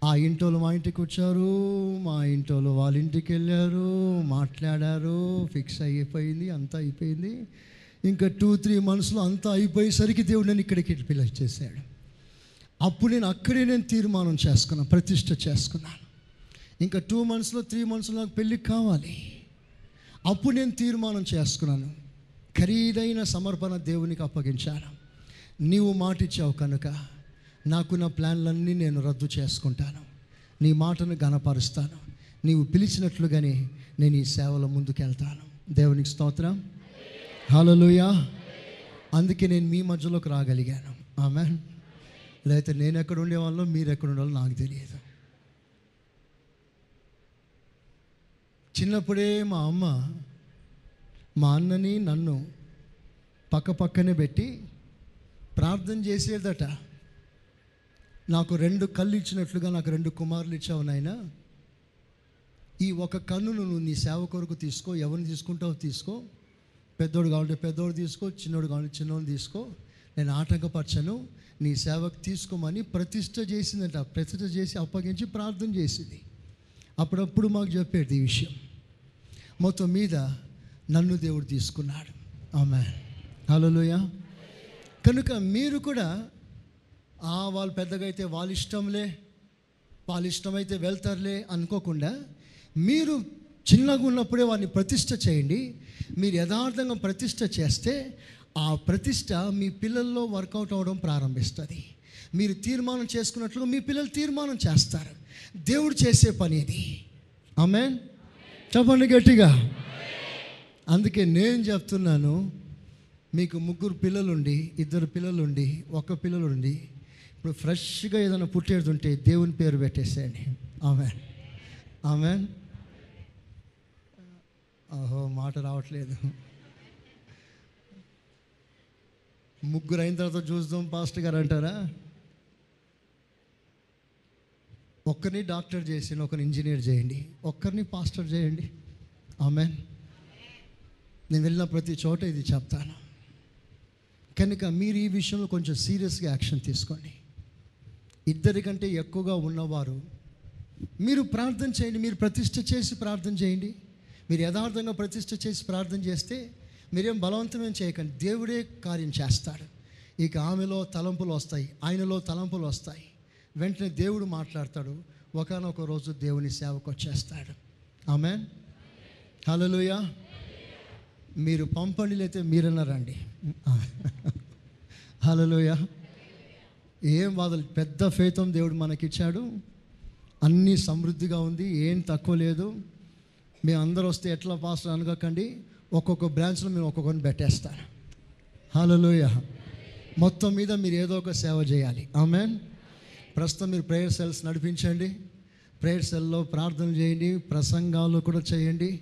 ఆ ఇంటోళ్ళు మా ఇంటికి వచ్చారు మా ఇంటోళ్ళు వాళ్ళ ఇంటికి వెళ్ళారు మాట్లాడారు ఫిక్స్ అయిపోయింది అంతా అయిపోయింది. ఇంకా టూ త్రీ మంత్స్లో అంతా అయిపోయేసరికి దేవుడు నేను ఇక్కడికి పిల్లలు చేశాడు. అప్పుడు నేను అక్కడే నేను తీర్మానం చేసుకున్నాను ప్రతిష్ట చేసుకున్నాను. ఇంకా టూ మంత్స్లో త్రీ మంత్స్లో నాకు పెళ్ళి కావాలి. అప్పుడు నేను తీర్మానం చేసుకున్నాను. ఖరీదైన సమర్పణ దేవునికి అప్పగించాను. నీవు మాటిచ్చావు కనుక నాకు నా ప్లాన్లన్నీ నేను రద్దు చేసుకుంటాను. నీ మాటను గనపరుస్తాను నీవు పిలిచినట్లుగానే నేను ఈ సేవలో ముందుకెళ్తాను. దేవునికి స్తోత్రం. హలోయ అందుకే నేను మీ మధ్యలోకి రాగలిగాను. ఆమె లేకపోతే నేను ఎక్కడ ఉండేవాళ్ళో మీరు ఎక్కడ ఉండాలో నాకు తెలియదు. చిన్నప్పుడే మా అమ్మ మా అన్నని నన్ను పక్క పక్కనే పెట్టి ప్రార్థన చేసేదట. నాకు రెండు కళ్ళు ఇచ్చినట్లుగా నాకు రెండు కుమారులు ఇచ్చావు నాయన. ఈ ఒక కన్నును నువ్వు నీ సేవ కొరకు తీసుకో ఎవరిని తీసుకుంటావో తీసుకో. పెద్దోడు కావాలంటే పెద్దోడు తీసుకో చిన్నోడు కావాలంటే చిన్నోడు తీసుకో. నేను ఆటంకపరచను. నీ సేవకు తీసుకోమని ప్రతిష్ట చేసిందంట. ప్రతిష్ట చేసి అప్పగించి ప్రార్థన చేసింది. అప్పుడప్పుడు మాకు చెప్పేది ఈ విషయం. మొత్తం మీద నన్ను దేవుడు తీసుకున్నాడు. ఆమె హలోయ కనుక మీరు కూడా వాళ్ళు పెద్దగా అయితే వాళ్ళ ఇష్టంలే వాళ్ళ ఇష్టమైతే వెళ్తారులే అనుకోకుండా మీరు చిన్నగా ఉన్నప్పుడే వారిని ప్రతిష్ట చేయండి. మీరు యథార్థంగా ప్రతిష్ట చేస్తే ఆ ప్రతిష్ట మీ పిల్లల్లో వర్కౌట్ అవ్వడం ప్రారంభిస్తుంది. మీరు తీర్మానం చేసుకున్నట్లుగా మీ పిల్లలు తీర్మానం చేస్తారు. దేవుడు చేసే పని ఇది. ఆమె చెప్పండి గట్టిగా. అందుకే నేను చెప్తున్నాను మీకు ముగ్గురు పిల్లలుండి ఇద్దరు పిల్లలుండి ఒక పిల్లలుండి ఇప్పుడు ఫ్రెష్గా ఏదైనా పుట్టేది ఉంటే దేవుని పేరు పెట్టేసేయండి. ఆమె ఆమె ఓహో మాట రావట్లేదు. ముగ్గురు అయిన తర్వాత చూద్దాం పాస్టర్ గారు అంటారా? ఒక్కరిని డాక్టర్ చేసి ఒకరిని ఇంజనీర్ చేయండి. ఒక్కరిని పాస్టర్ చేయండి. ఆమె నేను వెళ్ళిన ప్రతి చోట ఇది చెప్తాను. కనుక మీరు ఈ విషయంలో కొంచెం సీరియస్గా యాక్షన్ తీసుకోండి. ఇద్దరికంటే ఎక్కువగా ఉన్నవారు మీరు ప్రార్థన చేయండి మీరు ప్రతిష్ట చేసి ప్రార్థన చేయండి. మీరు యథార్థంగా ప్రతిష్ఠ చేసి ప్రార్థన చేస్తే మీరేం బలవంతమేం చేయకండి. దేవుడే కార్యం చేస్తాడు. ఇక ఆమెలో తలంపులు వస్తాయి ఆయనలో తలంపులు వస్తాయి. వెంటనే దేవుడు మాట్లాడతాడు. ఒకనొక రోజు దేవుని సేవకు వచ్చేస్తాడు. ఆమె హలోయ మీరు పంపండిలైతే మీరన్నా రండి. హలోయ ఏం బాధలు పెద్ద ఫేతం దేవుడు మనకిచ్చాడు. అన్నీ సమృద్ధిగా ఉంది ఏం తక్కువ లేదు. మేము అందరూ వస్తే ఎట్లా పాస్టర్ అనుకోకండి ఒక్కొక్క బ్రాంచ్లో మేము ఒక్కొక్కరిని పెట్టేస్తాను. హలోయ మొత్తం మీద మీరు ఏదో ఒక సేవ చేయాలి. ఆమెన్. ప్రస్తుతం మీరు ప్రేయర్ సెల్స్ నడిపించండి. ప్రేయర్ సెల్లో ప్రార్థన చేయండి ప్రసంగాలు కూడా చేయండి.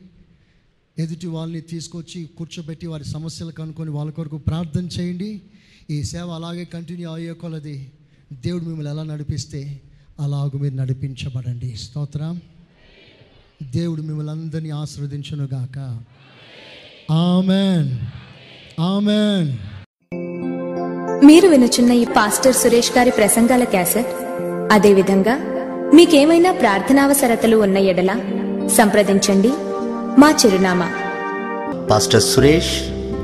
ఎదుటి వాళ్ళని తీసుకొచ్చి కూర్చోబెట్టి వారి సమస్యలు కనుక్కొని వాళ్ళ కొరకు ప్రార్థన చేయండి. ఈ సేవ అలాగే కంటిన్యూ అయ్యే కొలది దేవుడు మిమ్మల్ని ఎలా నడిపిస్తే అలాగ మీరు నడిపించబడండి. స్తోత్రం. దేవుడు మిమ్మల్ని అందరినీ ఆశీర్వదించును గాక. ఆమెన్. ఆమెన్. మీరు వినుచున్న ఈ పాస్టర్ సురేష్ గారి ప్రసంగాల క్యాసెట్ అదేవిధంగా మీకేమైనా ప్రార్థనావసరతలు ఉన్న ఎడల సంప్రదించండి. మా చిరునామా. Pastor Suresh